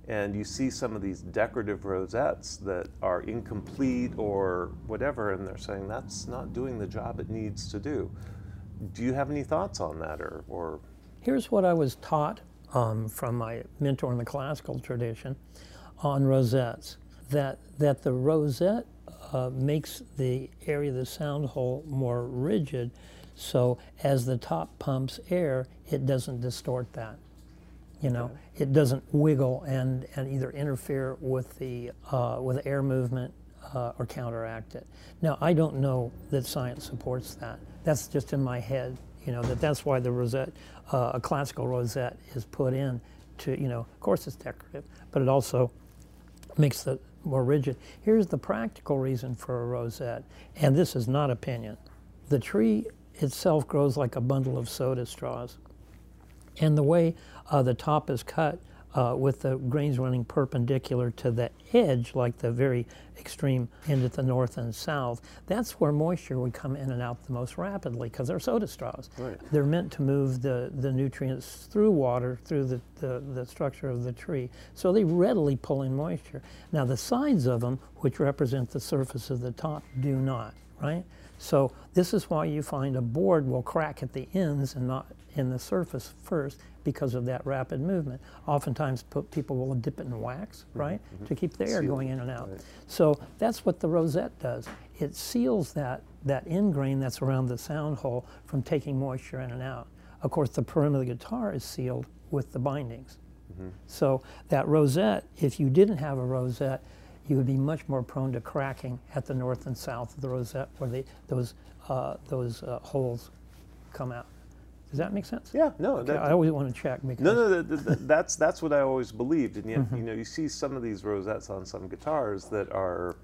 And you see some of these decorative rosettes that are incomplete or whatever, and they're saying that's not doing the job it needs to do. Do you have any thoughts on that, or, or Here's what I was taught um, from my mentor in the classical tradition on rosettes that, that the rosette uh, makes the area of the sound hole more rigid, so as the top pumps air, it doesn't distort that. You know, it doesn't wiggle and, and either interfere with the uh, with air movement uh, or counteract it. Now, I don't know that science supports that. That's just in my head. You know that that's why the rosette, uh, a classical rosette, is put in to you know. Of course, it's decorative, but it also makes it more rigid. Here's the practical reason for a rosette, and this is not opinion. The tree itself grows like a bundle of soda straws. And the way uh, the top is cut uh, with the grains running perpendicular to the edge, like the very extreme end at the north and south, that's where moisture would come in and out the most rapidly because they're soda straws. Right. They're meant to move the, the nutrients through water, through the, the, the structure of the tree. So they readily pull in moisture. Now, the sides of them, which represent the surface of the top, do not. right? So this is why you find a board will crack at the ends and not in the surface first because of that rapid movement. Oftentimes people will dip it in wax, mm-hmm. right, to keep the air Seal going in and out. right. So that's what the rosette does. It seals that, that end grain that's around the sound hole from taking moisture in and out. Of course, the perimeter of the guitar is sealed with the bindings. Mm-hmm. So that rosette, if you didn't have a rosette, you would be much more prone to cracking at the north and south of the rosette where they, those, uh, those uh, holes come out. Does that make sense? Yeah, no, Okay, that, I always want to check because No, no, that, that- that- that's that's what I always believed, and yet Mm-hmm. you know you see some of these rosettes on some guitars that are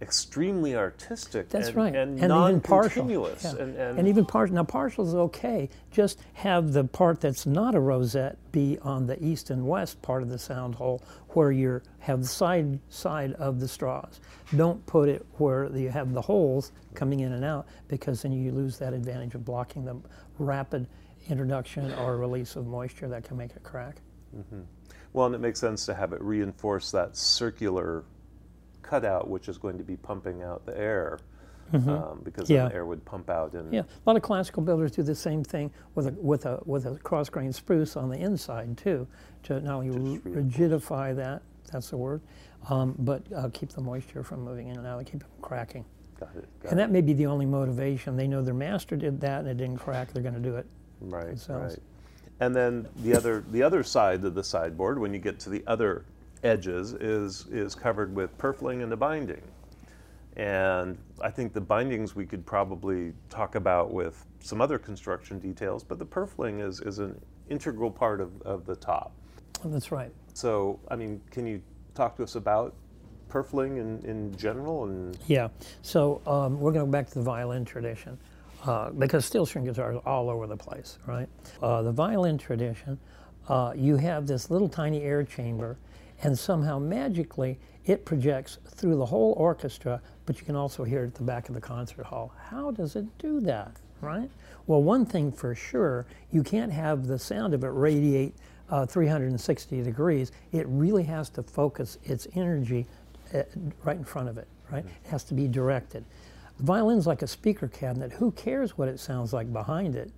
extremely artistic That's and, right, and, even partial. non-continuous, Yeah. and, and, And even partial. Now, partial is okay. Just have the part that's not a rosette be on the east and west part of the sound hole, where you have the side side of the straws. Don't put it where you have the holes coming in and out, because then you lose that advantage of blocking the rapid introduction or release of moisture that can make it crack. Mm-hmm. well, and it makes sense to have it reinforce that circular cutout, which is going to be pumping out the air, um, because Mm-hmm. Yeah. then the air would pump out and Yeah, a lot of classical builders do the same thing with a with a with a cross grain spruce on the inside too, to not only rigidify that that's the word, um, but uh, keep the moisture from moving in and out, keep it from cracking. got it, got And it. that may be the only motivation. They know their master did that and it didn't crack. They're going to do it. Right, themselves. right. And then the other the other side of the sideboard, when you get to the other edges, is is covered with purfling and the binding. And I think the bindings we could probably talk about with some other construction details, but the purfling is, is an integral part of, of the top. That's right. So, I mean, can you talk to us about purfling in, in general? And Yeah. So um, we're going to go back to the violin tradition uh, because steel string guitars are all over the place, right? Uh, the violin tradition, uh, you have this little tiny air chamber, and somehow magically it projects through the whole orchestra, but you can also hear it at the back of the concert hall. How does it do that, right? Well, one thing for sure, you can't have the sound of it radiate uh, 360 degrees. It really has to focus its energy uh, right in front of it, right? It has to be directed. The violin's like a speaker cabinet. Who cares what it sounds like behind it?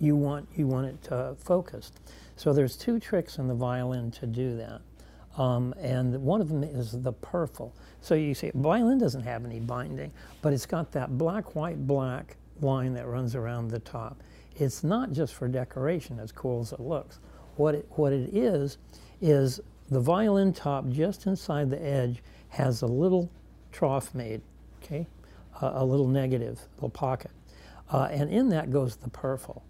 You want you want it uh, focused. So there's two tricks in the violin to do that, um, and one of them is the purfle. So you see, violin doesn't have any binding, but it's got that black, white, black line that runs around the top. It's not just for decoration, as cool as it looks. What it, what it is, is the violin top just inside the edge has a little trough made, okay, a, a little negative, little pocket, uh, and in that goes the purfle.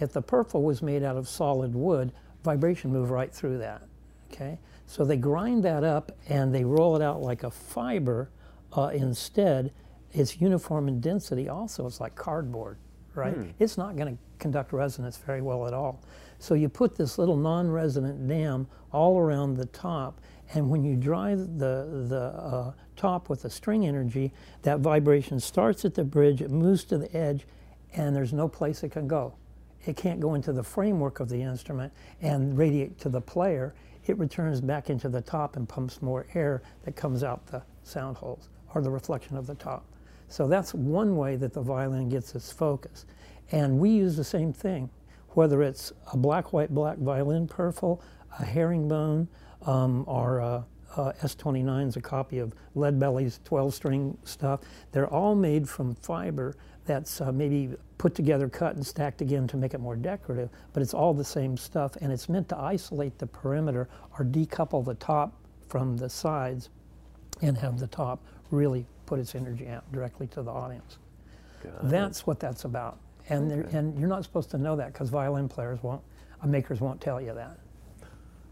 If the purfle was made out of solid wood, vibration move right through that, okay. So they grind that up and they roll it out like a fiber. Uh, instead, it's uniform in density. Also, it's like cardboard, right? It's not going to conduct resonance very well at all. So you put this little non-resonant dam all around the top, and when you drive the the uh, top with the string energy, that vibration starts at the bridge, it moves to the edge, and there's no place it can go. It can't go into the framework of the instrument and radiate to the player. It returns back into the top and pumps more air that comes out the sound holes or the reflection of the top. So that's one way that the violin gets its focus. And we use the same thing, whether it's a black, white, black violin purfle, a herringbone, um, or a, a S29 is a copy of Leadbelly's 12 string stuff. They're all made from fiber that's uh, maybe put together, cut, and stacked again to make it more decorative, but it's all the same stuff, and it's meant to isolate the perimeter or decouple the top from the sides and have the top really put its energy out directly to the audience. That's what that's about. And, there- and you're not supposed to know that because violin players won't, uh, makers won't tell you that.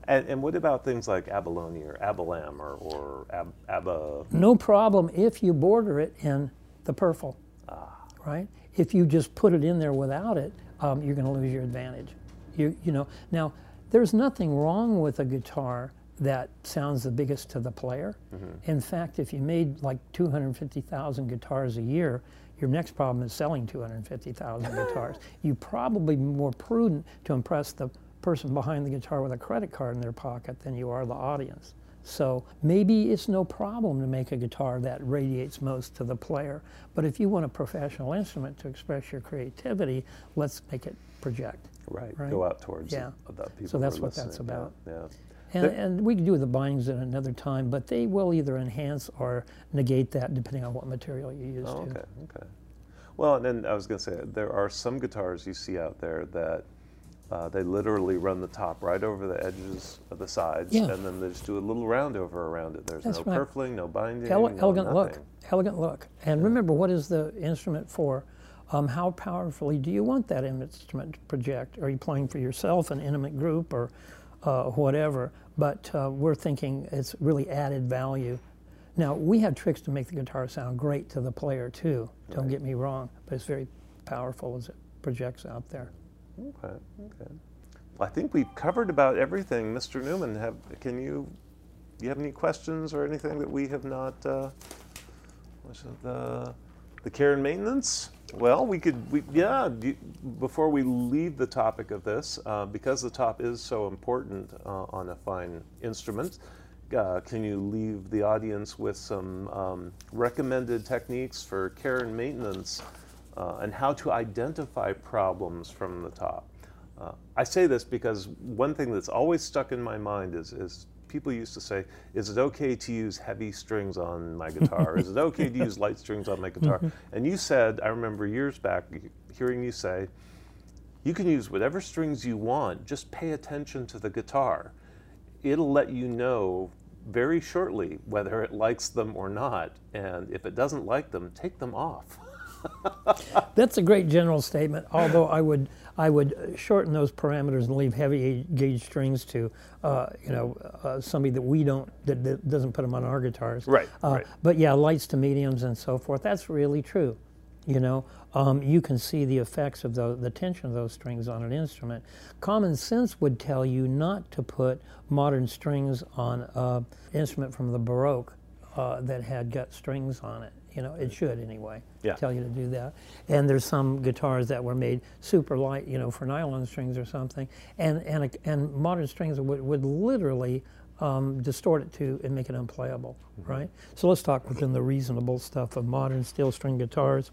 And, and what about things like abalone or abalam or, or ab, abba? No problem if you border it in the purfle, right? If you just put it in there without it, um, you're going to lose your advantage. You, you know, now there's nothing wrong with a guitar that sounds the biggest to the player. In fact, if you made like 250,000 guitars a year, your next problem is selling 250,000 guitars. You probably be more prudent to impress the person behind the guitar with a credit card in their pocket than you are the audience. So maybe it's no problem to make a guitar that radiates most to the player. But if you want a professional instrument to express your creativity, let's make it project. Right. Right. Go out towards Yeah. the, people. So that's what that's listening. Yeah, about. Yeah. And, and we can do the bindings at another time, but they will either enhance or negate that depending on what material you use. Oh, too. okay, okay. Well, and then I was going to say there are some guitars you see out there that uh, they literally run the top right over the edges of the sides, Yeah. and then they just do a little roundover around it. There's That's no right. purfling, no binding, Ele- no elegant look, elegant look. And remember, what is the instrument for? Um, how powerfully do you want that instrument to project? Are you playing for yourself, an intimate group, or uh, whatever? But uh, we're thinking it's really added value. Now, we have tricks to make the guitar sound great to the player, too. Don't get me wrong, but it's very powerful as it projects out there. Okay, okay. I think we've covered about everything, Mr. Newman. Have can you? Do you have any questions or anything that we have not? Uh, what's it, the the care and maintenance? Well, we could. We yeah. Before we leave the topic of this, uh, because the top is so important uh, on a fine instrument. Uh, can you leave the audience with some um, recommended techniques for care and maintenance uh, and how to identify problems from the top? Uh, I say this because one thing that's always stuck in my mind is, is people used to say, is it okay to use heavy strings on my guitar? is it okay to use light strings on my guitar? And you said, I remember years back hearing you say, you can use whatever strings you want, just pay attention to the guitar. It'll let you know very shortly whether it likes them or not. And if it doesn't like them, take them off. That's a great general statement. Although I would I would shorten those parameters and leave heavy gauge strings to uh, you know uh, somebody that we don't that, that doesn't put them on our guitars. Right, Uh, right. But yeah, lights to mediums and so forth. That's really true. You know, um, you can see the effects of the, the tension of those strings on an instrument. Common sense would tell you not to put modern strings on an instrument from the Baroque uh, that had gut strings on it. You know, it should anyway. Yeah. Tell you to do that. And there's some guitars that were made super light, you know, for nylon strings or something. And and a, and modern strings would, would literally um, distort it to and make it unplayable, right? So let's talk within the reasonable stuff of modern steel string guitars.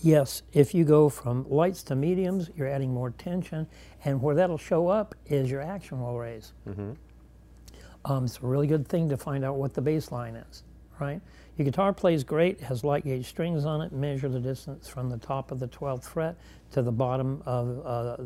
Yes, if you go from lights to mediums, you're adding more tension, and where that'll show up is your action will raise. Um, it's a really good thing to find out what the baseline is, right? Your guitar plays great, has light gauge strings on it. Measure the distance from the top of the 12th fret to the bottom of uh,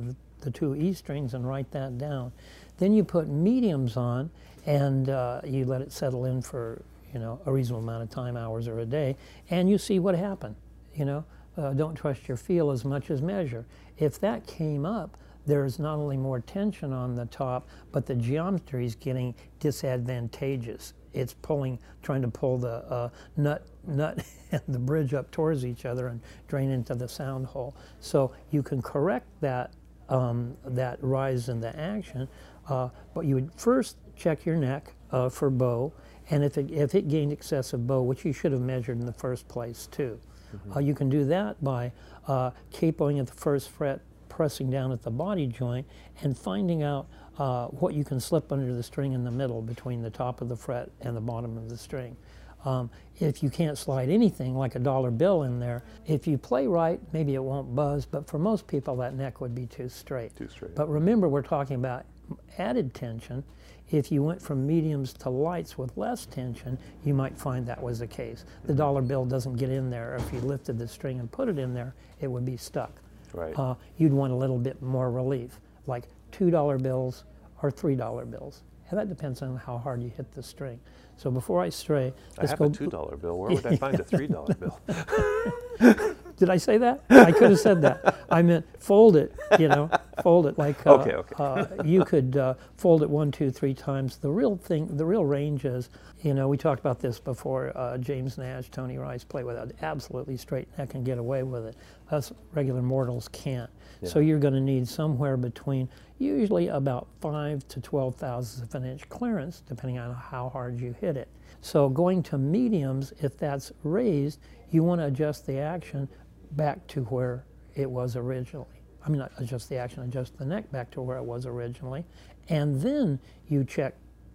the- two E strings and write that down. Then you put mediums on and uh, you let it settle in for you know a reasonable amount of time, hours or a day, and you see what happened. You know, uh, don't trust your feel as much as measure. If that came up, there's not only more tension on the top, but the geometry is getting disadvantageous. It's pulling, trying to pull the uh, nut, nut, and the bridge up towards each other and drain into the sound hole. So you can correct that um, that rise in the action, uh, but you would first check your neck uh, for bow, and if it, if it gained excessive bow, which you should have measured in the first place too, uh, you can do that by uh, capoing at the first fret, pressing down at the body joint, and finding out uh, what you can slip under the string in the middle between the top of the fret and the bottom of the string. Um, if you can't slide anything like a dollar bill in there, if you play right, maybe it won't buzz, but for most people, that neck would be too straight. Too straight. But remember, we're talking about added tension. If you went from mediums to lights with less tension, you might find that was the case. The dollar bill doesn't get in there. If you lifted the string and put it in there, it would be stuck. Right. Uh, you'd want a little bit more relief, like $2 bills or $3 bills. And that depends on how hard you hit the string. So before I stray, I have go. a two dollar bill. Where would I find a three dollar bill? Did I say that? I could have said that. I meant fold it, you know, fold it like uh, Okay, okay. Uh, you could uh, fold it one, two, three times. The real thing, the real range is, you know, we talked about this before. Uh, James Nash, Tony Rice play with an absolutely straight neck and get away with it. Us regular mortals can't. So you're going to need somewhere between usually about five to twelve thousandths of an inch clearance, depending on how hard you hit it. So going to mediums, if that's raised, you want to adjust the action back to where it was originally. I mean, not adjust the action, adjust the neck back to where it was originally. And then you check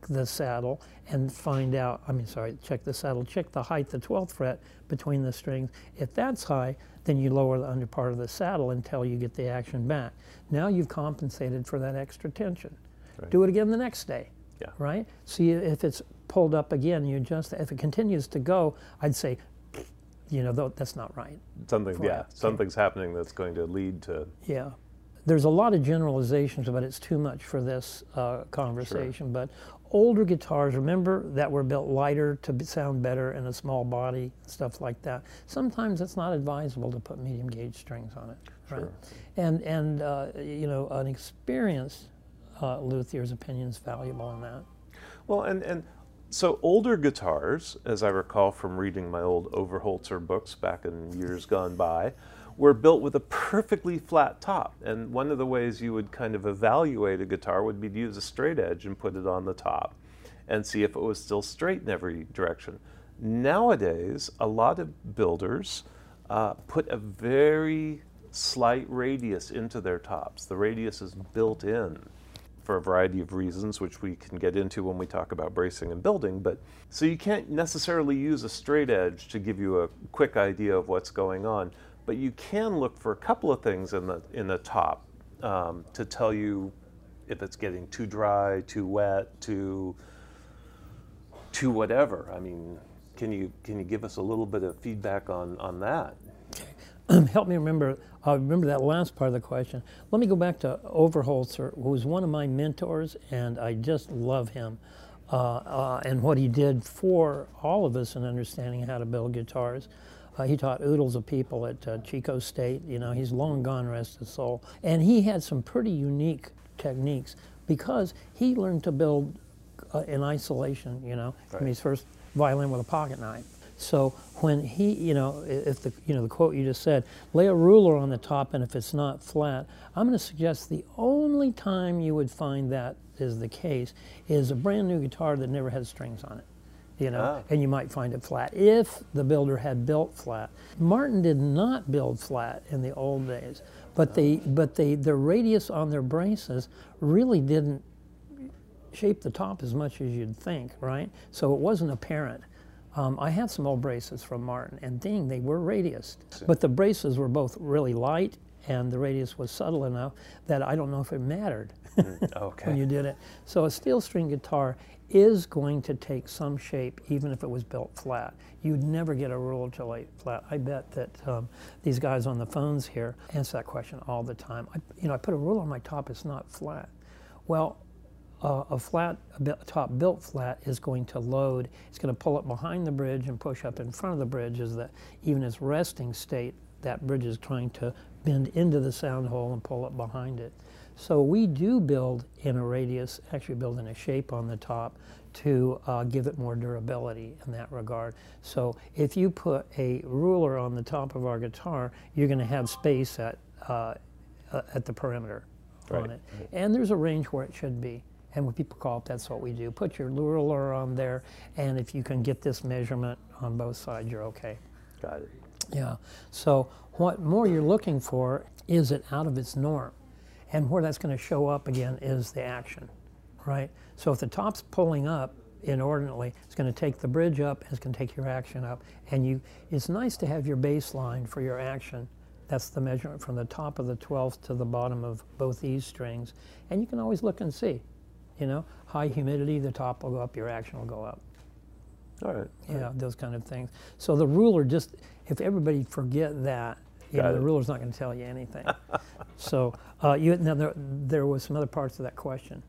the saddle and find out, I mean, sorry, check the saddle, check the height, the 12th fret between the strings. If that's high, then you lower the under part of the saddle until you get the action back. Now you've compensated for that extra tension. Right. Do it again the next day. Yeah. Right? See if it's pulled up again, you adjust it. If it continues to go, I'd say, you know, that's not right. Something, yeah, it. something's happening that's going to lead to. Yeah. There's a lot of generalizations, but it's too much for this uh, conversation. But older guitars, remember that were built lighter to sound better in a small body, stuff like that. Sometimes it's not advisable to put medium gauge strings on it. Right? Sure. And, and uh, you know, an experienced uh, luthier's opinion is valuable in that. Well, and, and so older guitars, as I recall from reading my old Overholtzer books back in years gone by, were built with a perfectly flat top. And one of the ways you would kind of evaluate a guitar would be to use a straight edge and put it on the top and see if it was still straight in every direction. Nowadays, a lot of builders uh, put a very slight radius into their tops. The radius is built in for a variety of reasons, which we can get into when we talk about bracing and building. But so you can't necessarily use a straight edge to give you a quick idea of what's going on, but you can look for a couple of things in the in the top um, to tell you if it's getting too dry, too wet, too too whatever. I mean, can you can you give us a little bit of feedback on on that? help me remember. I remember that last part of the question. Let me go back to Overholtzer, who was one of my mentors, and I just love him uh, uh, and what he did for all of us in understanding how to build guitars. Uh, he taught oodles of people at uh, Chico State. You know, he's long gone, rest his soul. And he had some pretty unique techniques because he learned to build uh, in isolation. You know, from his first violin with a pocket knife. So when he, you know, if the, you know, the quote you just said, lay a ruler on the top, and if it's not flat, I'm going to suggest the only time you would find that is the case is a brand new guitar that never had strings on it. You know, Ah. and you might find it flat if the builder had built flat. Martin did not build flat in the old days, but they, but they, the radius on their braces really didn't shape the top as much as you'd think, right? So it wasn't apparent. Um, I have some old braces from Martin, and ding, they were radiused. But the braces were both really light, and the radius was subtle enough that I don't know if it mattered Okay. when you did it. So a steel string guitar is going to take some shape, even if it was built flat. You'd never get a ruler to lay flat. I bet that um, these guys on the phones here answer that question all the time. I, you know, I put a rule on my top; it's not flat. Well, uh, a flat a top built flat is going to load. It's going to pull up behind the bridge and push up in front of the bridge. Is that even its resting state, that bridge is trying to bend into the sound hole and pull up behind it. So we do build in a radius, actually build in a shape on the top to uh, give it more durability in that regard. So if you put a ruler on the top of our guitar, you're going to have space at uh, at the perimeter on Right, it. And there's a range where it should be. And when people call it, that's what we do. Put your ruler on there, and if you can get this measurement on both sides, you're okay. Got it. Yeah. So what more you're looking for is it out of its norm. And where that's going to show up again is the action, right? So if the top's pulling up inordinately, it's going to take the bridge up, and it's going to take your action up. And you, it's nice to have your baseline for your action. That's the measurement from the top of the 12th to the bottom of both these strings. And you can always look and see, you know, high humidity, the top will go up, your action will go up All right. yeah, those kind of things. So the ruler just, if everybody forget that, you know, the ruler's not going to tell you anything. so uh, you now there, there was some other parts of that question.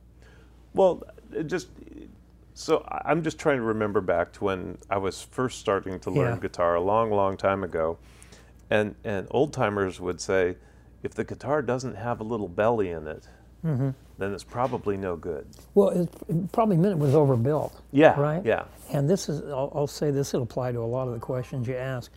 Well, just so I'm just trying to remember back to when I was first starting to learn Yeah. guitar a long, long time ago, and and old timers would say, if the guitar doesn't have a little belly in it, Mm-hmm. Then it's probably no good. Well, it, probably meant it was overbuilt. Yeah. Right? Yeah. And this is, I'll, I'll say this, it'll apply to a lot of the questions you ask.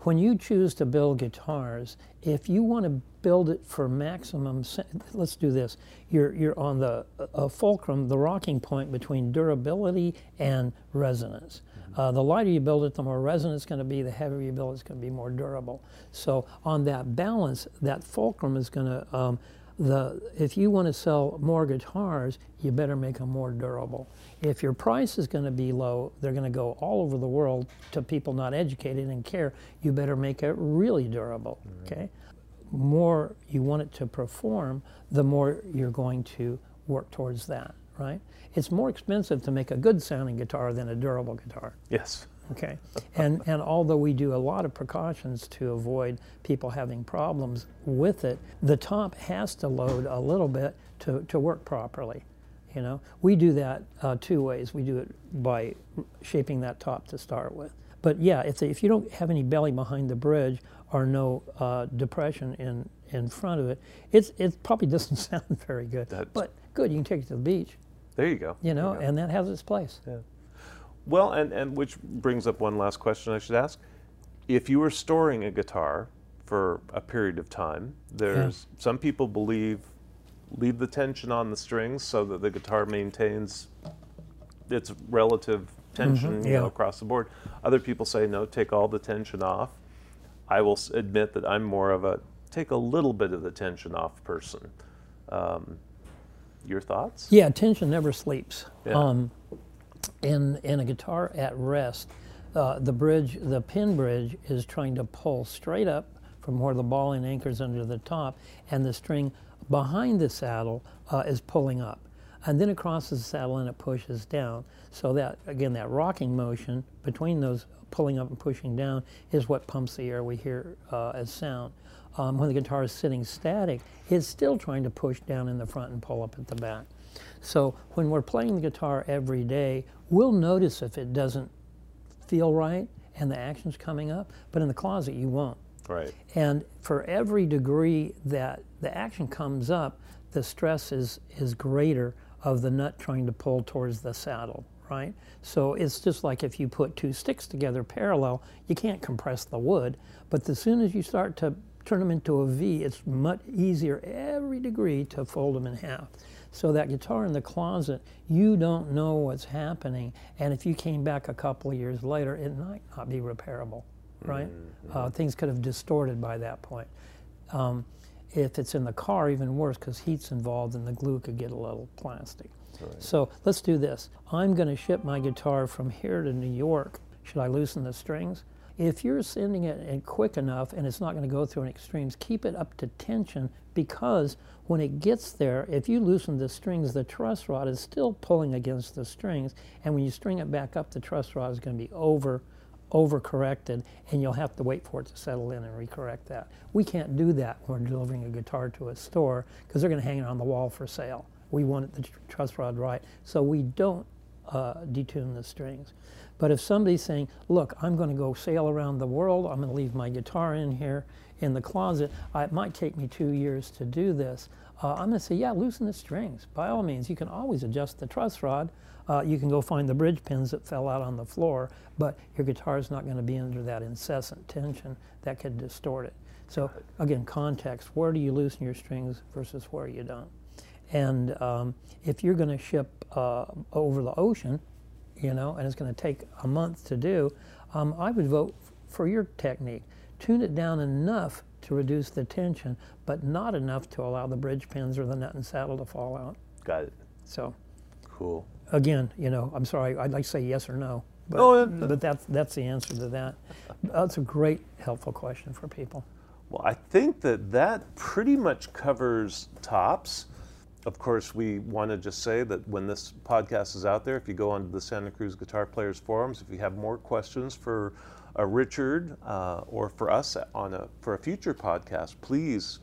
When you choose to build guitars, if you want to build it for maximum, let's do this. You're, you're on the uh, fulcrum, the rocking point between durability and resonance. Uh, the lighter you build it, the more resonant it's going to be. The heavier you build it, it's going to be more durable. So on that balance, that fulcrum is going to um, the if you want to sell more guitars, you better make them more durable. If your price is going to be low, they're going to go all over the world to people not educated and care. You better make it really durable. Okay, more you want it to perform, the more you're going to work towards that. Right? It's more expensive to make a good sounding guitar than a durable guitar. Yes. Okay, and and although we do a lot of precautions to avoid people having problems with it, the top has to load a little bit to, to work properly. You know, we do that uh, two ways. We do it by shaping that top to start with. But yeah, if, if you don't have any belly behind the bridge or no uh, depression in, in front of it, it's, it probably doesn't sound very good. That's- but good, you can take it to the beach, There you go. you know, you and that has its place. go. Well, and, and which brings up one last question I should ask. If you were storing a guitar for a period of time, there's some people believe leave the tension on the strings so that the guitar maintains its relative tension you yeah. know, across the board. Other people say no, take all the tension off. I will admit that I'm more of a take a little bit of the tension off person. Um, your thoughts? Yeah, tension never sleeps. Yeah. Um, in in a guitar at rest, uh, the bridge, the pin bridge, is trying to pull straight up from where the ball balling anchors under the top, and the string behind the saddle uh, is pulling up, and then it crosses the saddle and it pushes down. So that again, that rocking motion between those pulling up and pushing down is what pumps the air we hear uh, as sound. Um, when the guitar is sitting static, it's still trying to push down in the front and pull up at the back. So when we're playing the guitar every day, we'll notice if it doesn't feel right and the action's coming up, but in the closet you won't. Right. And for every degree that the action comes up, the stress is, is greater of the nut trying to pull towards the saddle, right? So it's just like if you put two sticks together parallel, you can't compress the wood, but as soon as you start to turn them into a V, it's much easier every degree to fold them in half. So that guitar in the closet, you don't know what's happening, and if you came back a couple of years later, it might not be repairable, right? Uh, things could have distorted by that point. Um, if it's in the car, even worse because heat's involved and the glue could get a little plastic. So let's do this. I'm going to ship my guitar from here to New York. Should I loosen the strings? If you're sending it quick enough and it's not going to go through any extremes, keep it up to tension because when it gets there, if you loosen the strings, the truss rod is still pulling against the strings, and when you string it back up, the truss rod is going to be over overcorrected and you'll have to wait for it to settle in and recorrect that. We can't do that when we're delivering a guitar to a store because they're going to hang it on the wall for sale. We want the tr- truss rod right, so we don't uh, detune the strings. But if somebody's saying, look, I'm going to go sail around the world, I'm going to leave my guitar in here in the closet, uh, it might take me two years to do this. Uh, I'm going to say, yeah, loosen the strings. By all means, you can always adjust the truss rod. Uh, you can go find the bridge pins that fell out on the floor, but your guitar is not going to be under that incessant tension that could distort it. So again, context, where do you loosen your strings versus where you don't? And um, if you're going to ship uh, over the ocean, you know, and it's going to take a month to do, um, I would vote for your technique. Tune it down enough to reduce the tension, but not enough to allow the bridge pins or the nut and saddle to fall out. Got it. So Cool. again, you know, I'm sorry, I'd like to say yes or no, but, Oh, yeah. but that's, that's the answer to that. That's a great, helpful question for people. Well, I think that that pretty much covers tops. Of course, we want to just say that when this podcast is out there, if you go onto the Santa Cruz Guitar Players forums, if you have more questions for uh, Richard uh, or for us on a for a future podcast, please,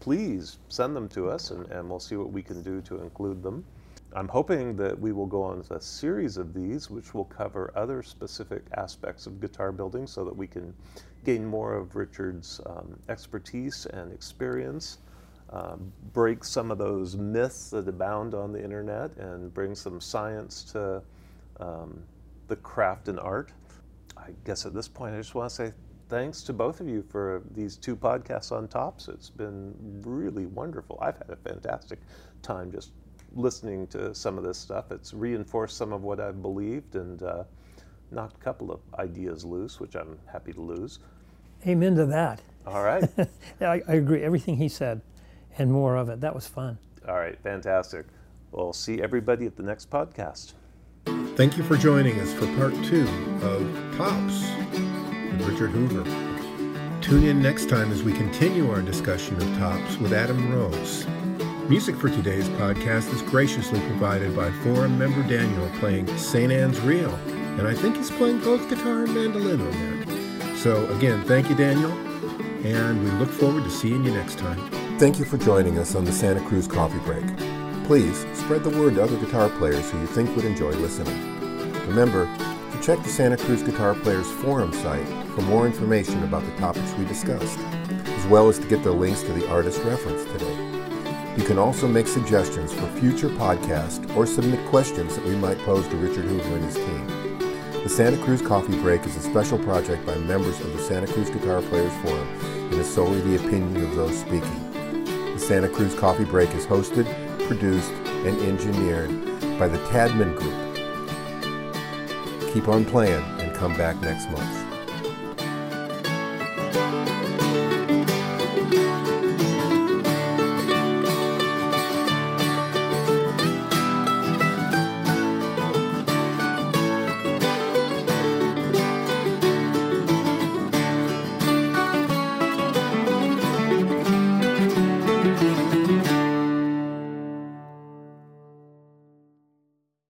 please send them to us, and, and we'll see what we can do to include them. I'm hoping that we will go on with a series of these, which will cover other specific aspects of guitar building so that we can gain more of Richard's um, expertise and experience, um, break some of those myths that abound on the internet, and bring some science to um, the craft and art. I guess at this point, I just want to say thanks to both of you for these two podcasts on tops. It's been really wonderful. I've had a fantastic time just listening to some of this stuff. It's reinforced some of what I've believed and uh, knocked a couple of ideas loose, which I'm happy to lose. Amen to that. All right. Yeah, I, I agree. Everything he said, and more of it. That was fun. All right, fantastic. We'll see everybody at the next podcast. Thank you for joining us for part two of Tops with Richard Hoover. Tune in next time as we continue our discussion of Tops with Adam Rose. Music for today's podcast is graciously provided by forum member Daniel playing St. Anne's Reel, and I think he's playing both guitar and mandolin on that. So, again, thank you, Daniel, and we look forward to seeing you next time. Thank you for joining us on the Santa Cruz Coffee Break. Please spread the word to other guitar players who you think would enjoy listening. Remember to check the Santa Cruz Guitar Players Forum site for more information about the topics we discussed, as well as to get the links to the artist referenced today. You can also make suggestions for future podcasts or submit questions that we might pose to Richard Hoover and his team. The Santa Cruz Coffee Break is a special project by members of the Santa Cruz Guitar Players Forum and is solely the opinion of those speaking. Santa Cruz Coffee Break is hosted, produced, and engineered by the Tadman Group. Keep on playing and come back next month.